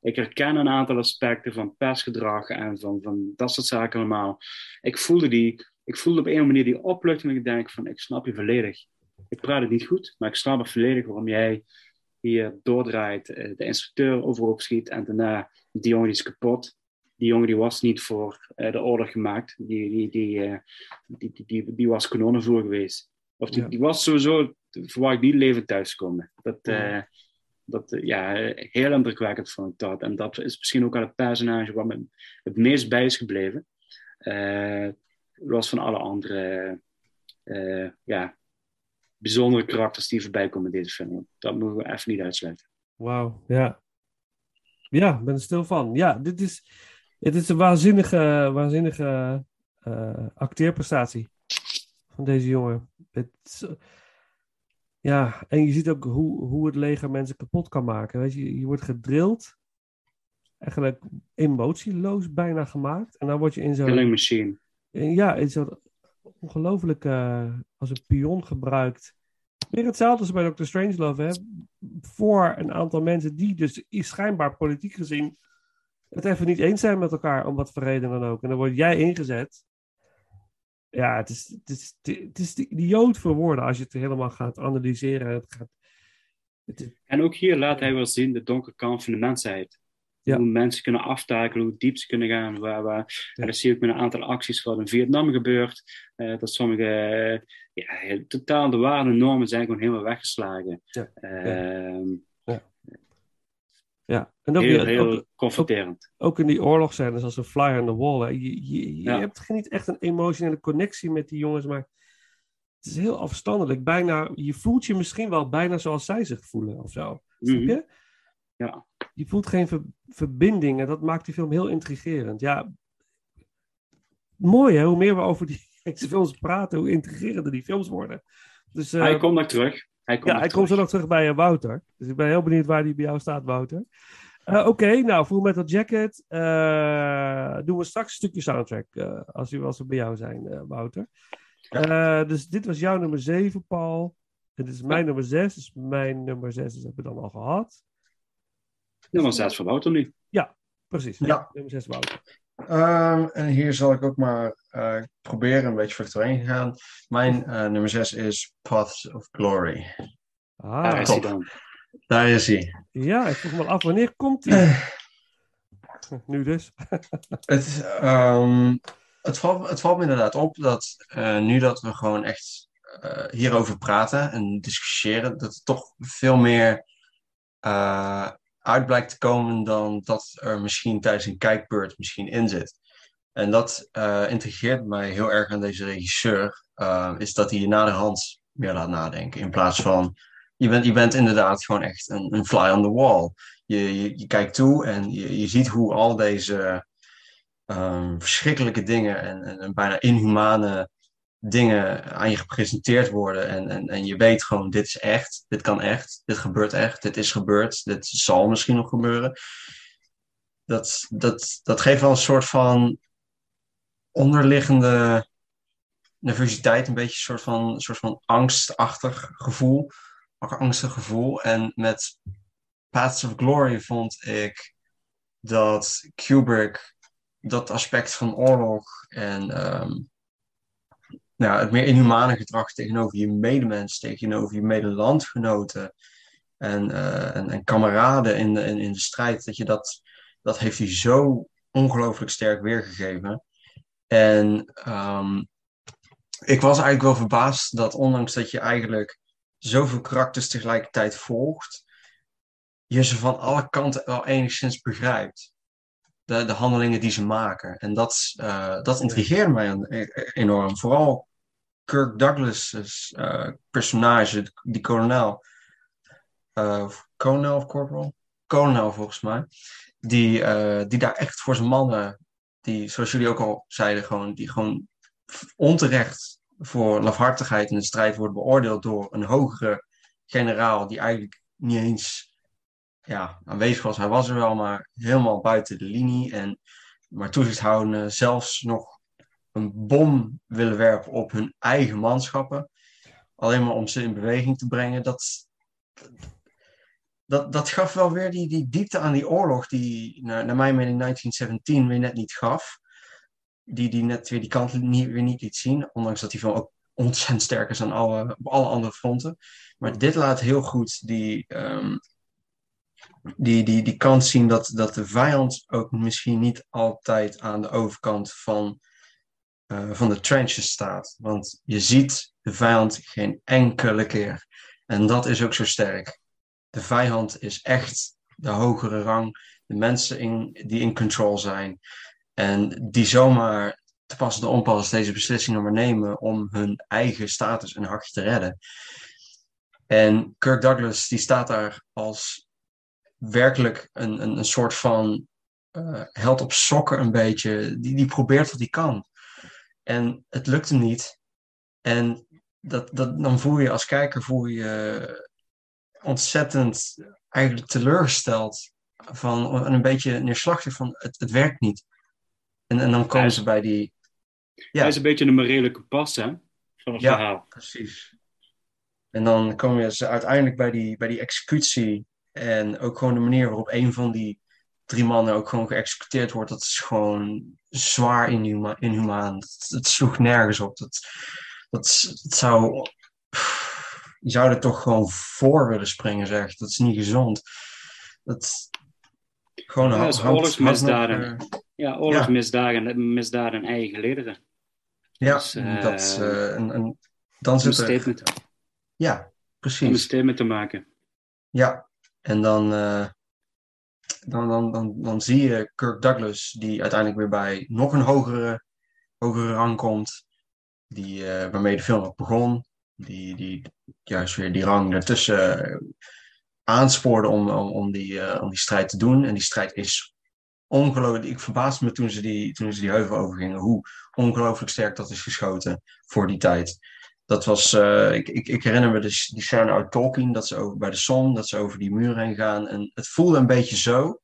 Ik herken een aantal aspecten van persgedrag en van, van dat soort zaken allemaal. Ik voelde, die, ik voelde op een manier die opluchting. en Ik denk van, ik snap je volledig. Ik praat het niet goed, maar ik snap het volledig waarom jij hier doordraait, eh, de instructeur overhoop schiet en daarna die jongen die is kapot. Die jongen die was niet voor eh, de oorlog gemaakt. Die, die, die, eh, die, die, die, die was kanonnenvoer geweest. Of die, die was sowieso voor waar ik niet levend thuiskomen. Dat, Ja. Dat eh, ja, heel indrukwekkend vond ik dat. En dat is misschien ook wel het personage wat me het meest bij is gebleven. Eh, los van alle andere eh, ja, bijzondere karakters die voorbij komen in deze film. Dat mogen we even niet uitsluiten. Wauw, ja. Ja, ik ben er stil van. Ja, dit is, het is een waanzinnige, waanzinnige acteerprestatie van deze jongen. Het, ja, en je ziet ook hoe, hoe het leger mensen kapot kan maken. Weet je, je wordt gedrild, eigenlijk emotieloos bijna gemaakt. En dan word je in zo'n... Killing Machine. Ja, het is zo ongelooflijk eh, als een pion gebruikt. Weer hetzelfde als bij Dr. Strangelove, hè? Voor een aantal mensen die dus schijnbaar politiek gezien het even niet eens zijn met elkaar, om wat voor reden dan ook. En dan word jij ingezet. Ja, het is, het is, het is idioot voor woorden als je het helemaal gaat analyseren. en Het gaat, het is- En ook hier laat hij wel zien de donkere kant van de mensheid. Ja. Hoe mensen kunnen aftakelen, hoe diep ze kunnen gaan. Waar, waar, Ja. En dat zie ook met een aantal acties wat in Vietnam gebeurt. eh, dat sommige ja, totaal de waarden en normen zijn gewoon helemaal weggeslagen. Ja. Ehm, ja, en ook, heel, ook- heel confronterend. ook in die oorlogsscènes als een fly on the wall. Hè. Je, je, je hebt geen- niet echt een emotionele connectie met die jongens, maar het is heel afstandelijk. Bijna, je voelt je misschien wel bijna zoals zij zich voelen of zo. Mhm. je? Ja. Je voelt geen ver- verbinding en dat maakt die film heel intrigerend. Ja, mooi hè, hoe meer we over die deze films praten, hoe intrigerender die films worden. Dus, eh, hij komt nog terug. Hij komt ja, hij komt zo nog terug bij eh, Wouter. Dus ik ben heel benieuwd waar die bij jou staat, Wouter. Eh, Oké, nou, Full Metal Jacket. eh, doen we straks een stukje soundtrack. eh, als, u, als we bij jou zijn, eh, Wouter. Eh, dus dit was jouw nummer 7, Paul. En dit is mijn nummer 6. Dus mijn nummer 6 hebben we dan al gehad. Nummer 6 voor Wouter nu. Precies. Ja. Nummer 6, Wouter. Ehm, en hier zal ik ook maar eh, proberen een beetje vlug doorheen te gaan. Mijn eh, nummer 6 is Paths of Glory. Ah, Daar is hij dan. Daar is hij. ja, ik vroeg me af, wanneer komt die? nu dus. Het, ehm, het, valt, het valt me inderdaad op dat eh, nu dat we gewoon echt eh, hierover praten en discussiëren, dat er toch veel meer eh, uit blijkt te komen dan dat er misschien tijdens een kijkbeurt misschien in zit. En dat intrigeert mij heel erg aan deze regisseur, eh, is dat hij je naderhand meer laat nadenken. In plaats van, je bent, je bent inderdaad gewoon echt een, een fly on the wall. Je, je, je kijkt toe en je, je ziet hoe al deze ehm, verschrikkelijke dingen en, en, en bijna inhumane dingen aan je gepresenteerd worden. En, en, en je weet gewoon, dit is echt, dit kan echt, dit gebeurt echt, dit is gebeurd, dit zal misschien nog gebeuren. Dat, dat, dat geeft wel een soort van onderliggende nervositeit, een beetje een soort van, soort van angstachtig gevoel. Ook angstig gevoel. En met Paths of Glory vond ik dat Kubrick dat aspect van oorlog en ehm, nou, het meer inhumane gedrag tegenover je medemens, tegenover je medelandgenoten en, eh, en, en kameraden in de, in, in de strijd, dat je dat, dat heeft hij zo ongelooflijk sterk weergegeven. En ehm, ik was eigenlijk wel verbaasd dat ondanks dat je eigenlijk zoveel karakters tegelijkertijd volgt, je ze van alle kanten wel enigszins begrijpt. De, de handelingen die ze maken. En dat, eh, dat intrigeerde mij een- e- enorm. Vooral Kirk Douglas' eh, personage, die kolonel. eh kolonel of corporal? Kolonel volgens mij. Die, eh, die daar echt voor zijn mannen, die zoals jullie ook al zeiden, gewoon, die gewoon onterecht voor lafhartigheid in de strijd wordt beoordeeld door een hogere generaal die eigenlijk niet eens ja, aanwezig was. Hij was er wel, maar helemaal buiten de linie. En maar toezichthoudende zelfs nog een bom willen werpen op hun eigen manschappen. Alleen maar om ze in beweging te brengen. Dat, dat, dat gaf wel weer die, die diepte aan die oorlog die, naar, naar mijn mening, 1917 weer net niet gaf. Die, die net weer die kant niet, weer niet liet zien. Ondanks dat die film ook ontzettend sterk is aan alle, op alle andere fronten. Maar dit laat heel goed die, ehm, die, die, die kant zien dat, dat de vijand ook misschien niet altijd aan de overkant van, eh, van de trenches staat. Want je ziet de vijand geen enkele keer. En dat is ook zo sterk. De vijand is echt de hogere rang. De mensen in, die in control zijn. En die zomaar te pas en onpas deze beslissingen maar nemen om hun eigen status een hakje te redden. En Kirk Douglas die staat daar als werkelijk een, een, een soort van eh, held op sokken een beetje. Die, die probeert wat hij kan. En het lukt hem niet. En dat, dat, dan voel je als kijker voel je ontzettend eigenlijk teleurgesteld. Van, en een beetje neerslachtig van het, het werkt niet. En, en dan komen ze bij die... Ja. Hij is een beetje de morele kompas, hè? Van het Ja. verhaal. Precies. En dan komen ze uiteindelijk bij die, bij die executie. En ook gewoon de manier waarop een van die drie mannen ook gewoon geëxecuteerd wordt. Dat is gewoon zwaar inhuma inhumaan. Het, het sloeg nergens op. Dat, dat, dat zou... Je zou er toch gewoon voor willen springen, zeg. Dat is niet gezond. Dat... Gewoon Ja, een is houd- oorlogsmisdaden. eh, Ja, oorlogsmisdaden misdaden eigen lederen. Ja, Dus, eh, dat, eh, en, en dan een zit er... statement, Ja, om een precies. statement te maken. Ja, en dan, eh, dan, dan, dan, dan zie je Kirk Douglas, die uiteindelijk weer bij nog een hogere, hogere rang komt, die, eh, waarmee de film ook begon, die, die juist weer die rang daartussen eh, aanspoorde om, om, die, eh, om die strijd te doen. En die strijd is ongelooflijk. Ik verbaasde me toen ze die, toen ze die heuvel overgingen, hoe ongelooflijk sterk dat is geschoten voor die tijd. Dat was, eh, ik, ik, ik herinner me de, die scène uit Tolkien, dat ze over, bij de som, dat ze over die muur heen gaan. En het voelde een beetje zo,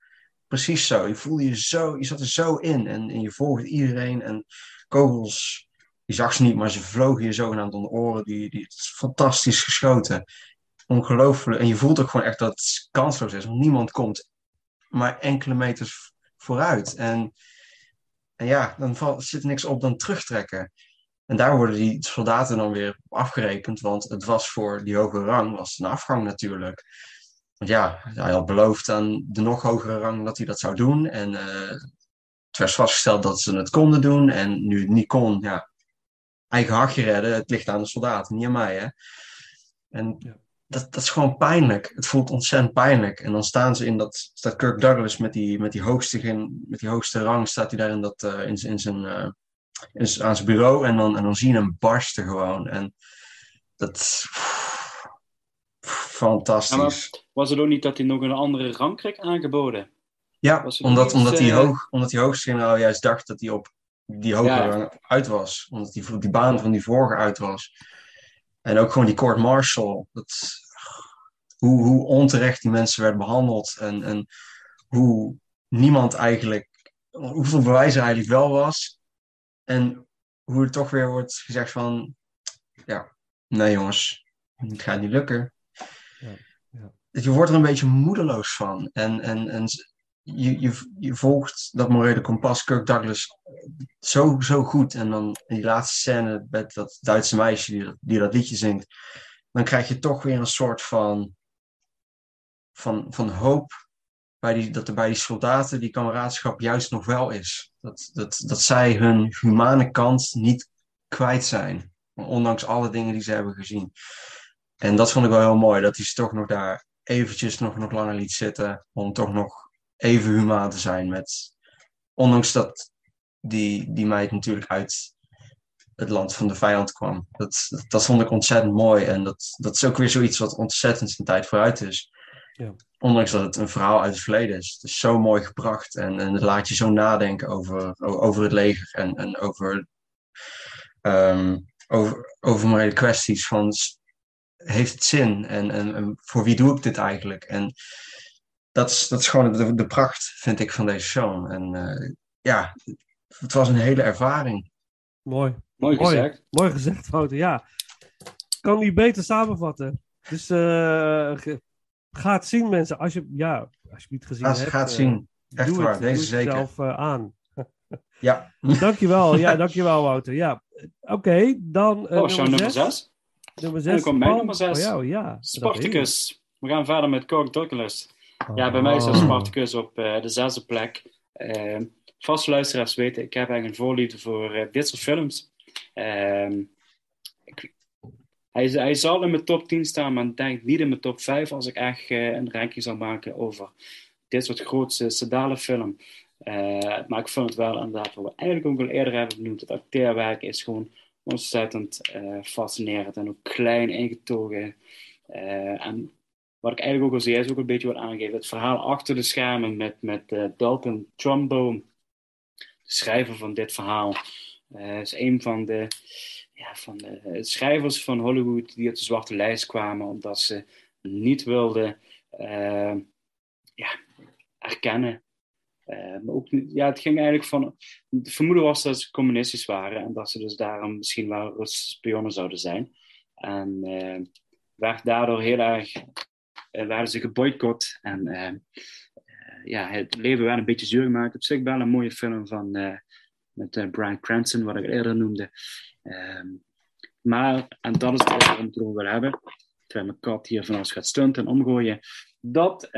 precies zo. Je voelde je zo, je zat er zo in en, en je volgde iedereen. En kogels, je zag ze niet, maar ze vlogen je zogenaamd om de oren. Die, die, is fantastisch geschoten. Ongelooflijk. En je voelt ook gewoon echt dat het kansloos is, want niemand komt maar enkele meters vooruit. En, en ja, dan valt, zit niks op dan terugtrekken. En daar worden die soldaten dan weer op afgerekend, want het was voor die hogere rang was een afgang natuurlijk. Want ja, hij had beloofd aan de nog hogere rang dat hij dat zou doen. En eh, het werd vastgesteld dat ze het konden doen. En nu het niet kon, ja, eigen hachje redden. Het ligt aan de soldaten, niet aan mij. Hè? En Ja. dat, dat is gewoon pijnlijk. Het voelt ontzettend pijnlijk. En dan staan ze in dat, staat Kirk Douglas met die, met die, hoogste, met die hoogste rang, staat hij daar in, dat, eh, in, zijn- in zijn, eh, zijn- aan zijn bureau. En dan, en dan zie je hem barsten gewoon. En dat, fantastisch. Was het ook niet dat hij nog een andere rang kreeg aangeboden? Ja, omdat, omdat, die eh, hoog, omdat die hoogste-generaal juist dacht dat hij op die hogere Ja. rang uit was. Omdat die, die baan van die vorige uit was. En ook gewoon die court martial. Dat, hoe, hoe onterecht die mensen werden behandeld. En, en hoe niemand eigenlijk... Hoeveel bewijs er eigenlijk wel was. En hoe er toch weer wordt gezegd van... Ja, nee jongens. Het gaat niet lukken. Ja, ja. Je wordt er een beetje moedeloos van. En, en, en je, je, je volgt dat morele kompas, Kirk Douglas, zo, zo goed. En dan in die laatste scène met dat Duitse meisje die, dat- die dat liedje zingt, dan krijg je toch weer een soort van, van, van hoop dat er bij die soldaten die kameraadschap juist nog wel is. Dat, dat, dat zij hun humane kant niet kwijt zijn, ondanks alle dingen die ze hebben gezien. En dat vond ik wel heel mooi, dat hij ze toch nog daar eventjes nog, nog langer liet zitten, om toch nog even humaan te zijn met, ondanks dat die, die meid natuurlijk uit het land van de vijand kwam. Dat, dat, dat vond ik ontzettend mooi en dat, dat is ook weer zoiets wat ontzettend zijn tijd vooruit is. Ja. Ondanks dat het een verhaal uit het verleden is. Het is zo mooi gebracht en, en het laat je zo nadenken over, over het leger en, en over, ehm, over, over morele kwesties van heeft het zin en, en, en voor wie doe ik dit eigenlijk? En dat is, dat is gewoon de, de pracht, vind ik, van deze show. En eh, ja, het was een hele ervaring. Mooi. Mooi gezegd. Mooi gezegd, Wouter. Ja. Kan niet beter samenvatten. Dus eh, Ga het zien, mensen. Als je, ja, als je het niet gezien hebt. ga het eh, zien. Echt doe waar, het, deze doe het zeker. zelf eh, aan. Ja. Dankjewel. Ja, dankjewel, Wouter. Ja, Oké, dan eh, Oh, show nummer 6. Nummer En dan 6. komt mijn nummer zes. Voor jou, ja. Spartacus. We gaan verder met Cork Douglas. Oh. Ja, bij mij is Spartacus op eh, de zesde plek. Uh, vaste luisteraars weten, ik heb eigenlijk een voorliefde voor eh, dit soort films. Ehm, hij, hij zal in mijn top 10 staan, maar denk niet in mijn top 5 als ik echt eh, een ranking zou maken over dit soort grootste sedale film. Eh, maar ik vind het wel inderdaad, wat we eigenlijk ook al eerder hebben benoemd, het acteerwerk is gewoon ontzettend eh, fascinerend en ook klein ingetogen. Eh, en wat ik eigenlijk ook al zei, is ook een beetje wat aangegeven. Het verhaal achter de schermen met, met uh, Dalton Trumbo, de schrijver van dit verhaal, uh, is een van de, ja, van de schrijvers van Hollywood die op de zwarte lijst kwamen omdat ze niet wilden uh, ja, erkennen. maar ook, ja, het ging eigenlijk van. Het vermoeden was dat ze communistisch waren en dat ze dus daarom misschien wel Russische spionnen zouden zijn. En werd daardoor heel erg werden ze geboycott. En ja, het leven werd een beetje zuur gemaakt. Op zich wel een mooie film van, met Brian Cranston, wat ik eerder noemde. Ehm, maar, en dat is waarom ik het wil hebben, terwijl mijn kat hier van alles gaat stunten en omgooien, dat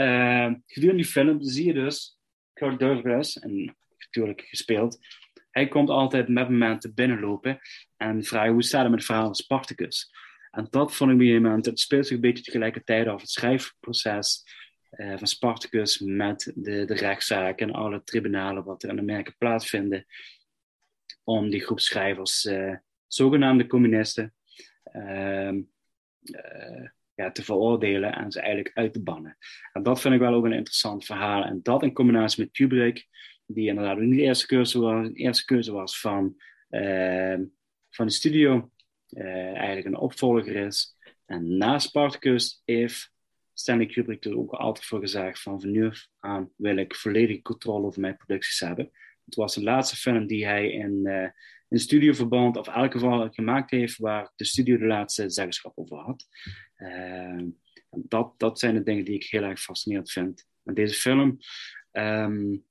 gedurende die film zie je dus Kirk Douglas, en natuurlijk gespeeld, hij komt altijd met momenten binnenlopen en vragen hoe staat het met het verhaal van Spartacus. En dat vond ik op een moment, het speelt zich een beetje tegelijkertijd af het schrijfproces uh, van Spartacus met de, de rechtszaak en alle tribunalen wat er in Amerika plaatsvinden om die groep schrijvers, uh, zogenaamde communisten, uh, ja, te veroordelen en ze eigenlijk uit te bannen. En dat vind ik wel ook een interessant verhaal. En dat in combinatie met Kubrick, die inderdaad niet de eerste keuze was, eerste keuze was van, ehm, van de studio, uh, eigenlijk een opvolger is. En na Spartacus heeft Stanley Kubrick er ook altijd voor gezegd van van nu aan wil ik volledige controle over mijn producties hebben. Het was de laatste film die hij in, uh, in studioverband, of elk geval gemaakt heeft, waar de studio de laatste zeggenschap over had. Uh, dat, dat zijn de dingen die ik heel erg fascinerend vind. En deze film, um,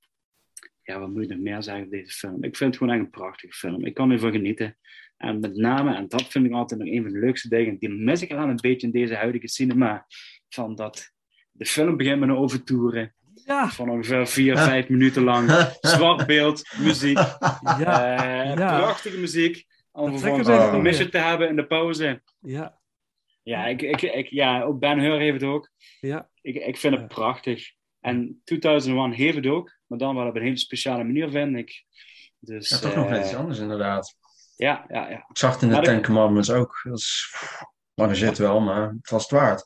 ja, wat moet ik nog meer zeggen over deze film? Ik vind het gewoon echt een prachtige film. Ik kan ervan genieten. En met name, en dat vind ik altijd nog een van de leukste dingen, die mis ik aan een beetje in deze huidige cinema, van dat de film begint met een overtoeren. Ja. Van ongeveer vier, vijf minuten lang. Zwart beeld, muziek. Ja. Uh, ja. Prachtige muziek. Om vervolgens een te hebben in de pauze. Ja. Ja, ik, ik, ik, ja ook Ben Hur heeft het ook. Ja. Ik, ik vind het Ja. prachtig. En 2001 heeft het ook, maar dan wel op een hele speciale manier, vind ik. Dus, Ja, toch nog eh, net iets anders inderdaad. Ja, ja, ja. Ik zag het in de Maar Ten Commandments ook. Dat is lange zit wel, maar het was het waard.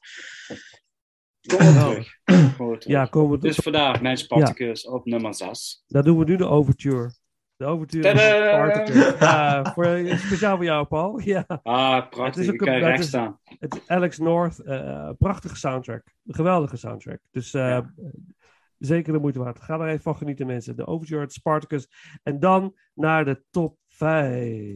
Kom terug. Terug. Ja, komen we Dus vandaag mijn Spartacus op nummer 6. Dan doen we nu de overture. De overture! Spartacus. Voor, speciaal voor jou, Paul. Ja. Ah, Het prachtig. is kan recht het is- staan. Het is Alex North, eh, prachtige soundtrack. Een geweldige soundtrack. Dus eh, Ja. zeker de moeite waard. Ga er even van genieten, mensen. De Overture, Spartacus. En dan naar de top 5.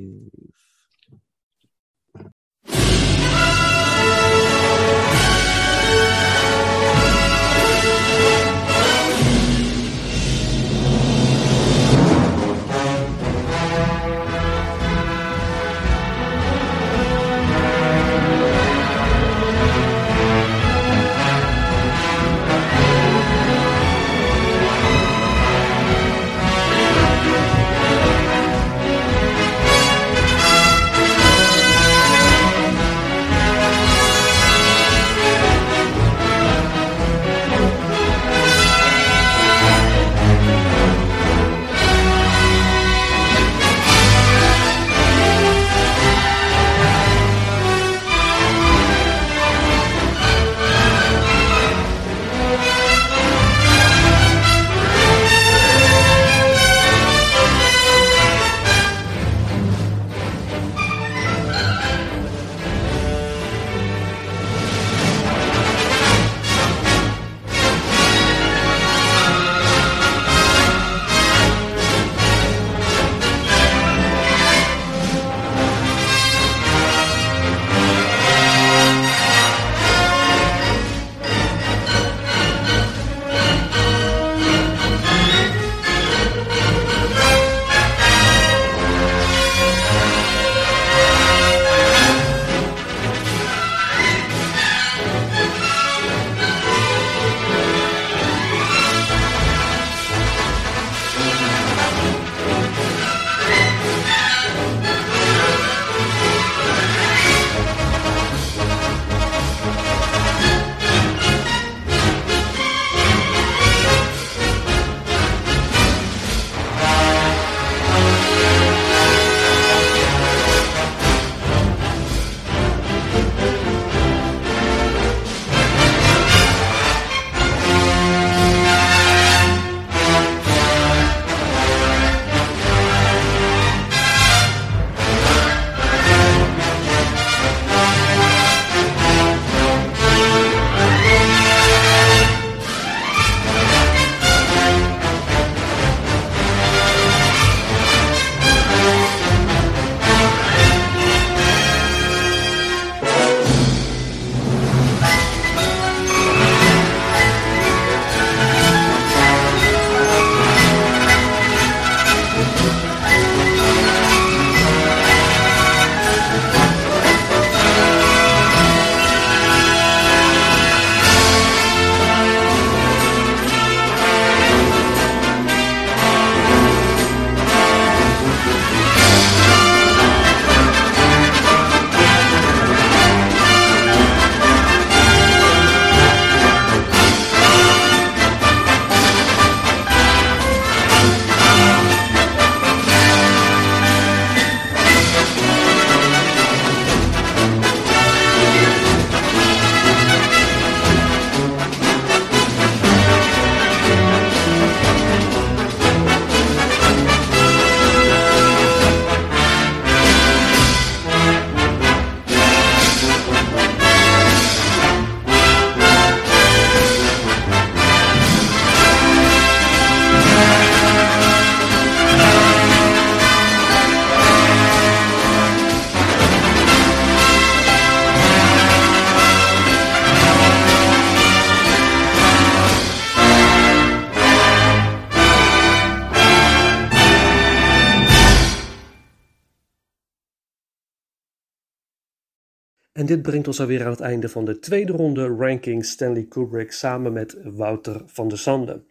En dit brengt ons alweer aan het einde van de tweede ronde ranking Stanley Kubrick samen met Wouter van der Sande.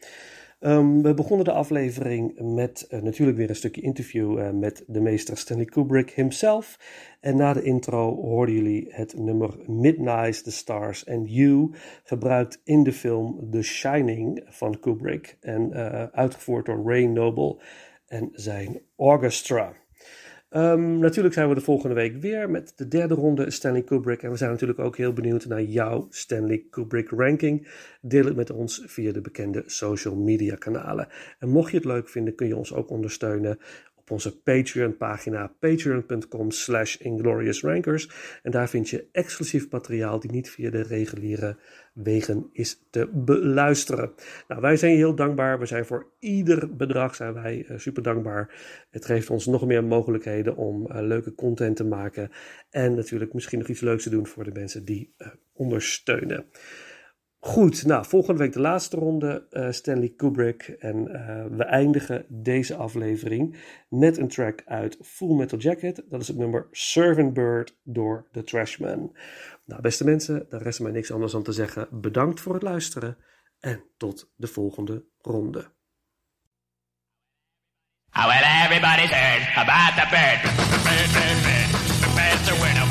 Um, we begonnen de aflevering met uh, natuurlijk weer een stukje interview uh, met de meester Stanley Kubrick himself. En na de intro hoorden jullie het nummer Midnight, The Stars and You, gebruikt in de film The Shining van Kubrick en uh, uitgevoerd door Ray Noble en zijn orchestra. Um, natuurlijk zijn we de volgende week weer met de derde ronde Stanley Kubrick. En we zijn natuurlijk ook heel benieuwd naar jouw Stanley Kubrick ranking. Deel het met ons via de bekende social media kanalen. En mocht je het leuk vinden, kun je ons ook ondersteunen op onze Patreon pagina patreon.com slash ingloriousrankers. En daar vind je exclusief materiaal die niet via de reguliere wegen is te beluisteren. Nou, wij zijn je heel dankbaar. We zijn voor ieder bedrag zijn wij uh, super dankbaar. Het geeft ons nog meer mogelijkheden om uh, leuke content te maken. En natuurlijk misschien nog iets leuks te doen voor de mensen die uh, ondersteunen. Goed, nou, volgende week de laatste ronde, uh, Stanley Kubrick. En uh, we eindigen deze aflevering met een track uit Full Metal Jacket. Dat is het nummer Servant Bird door The Trashman. Nou, beste mensen, daar rest mij niks anders dan te zeggen. Bedankt voor het luisteren en tot de volgende ronde. Well, everybody's heard about the bird. Bird, bird, bird. The bird's a winner.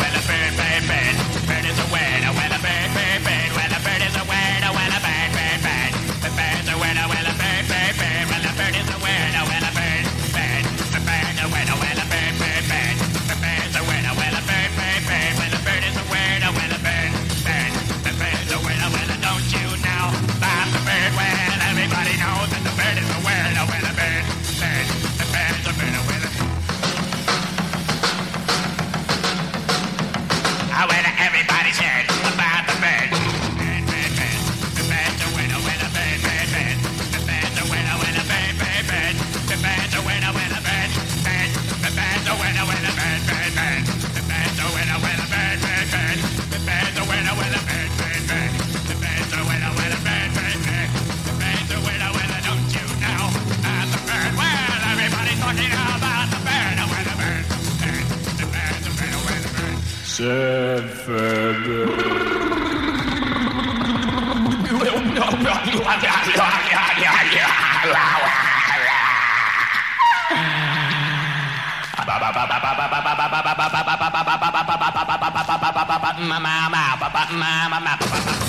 Mama, mama, papa, mama, mama, papa.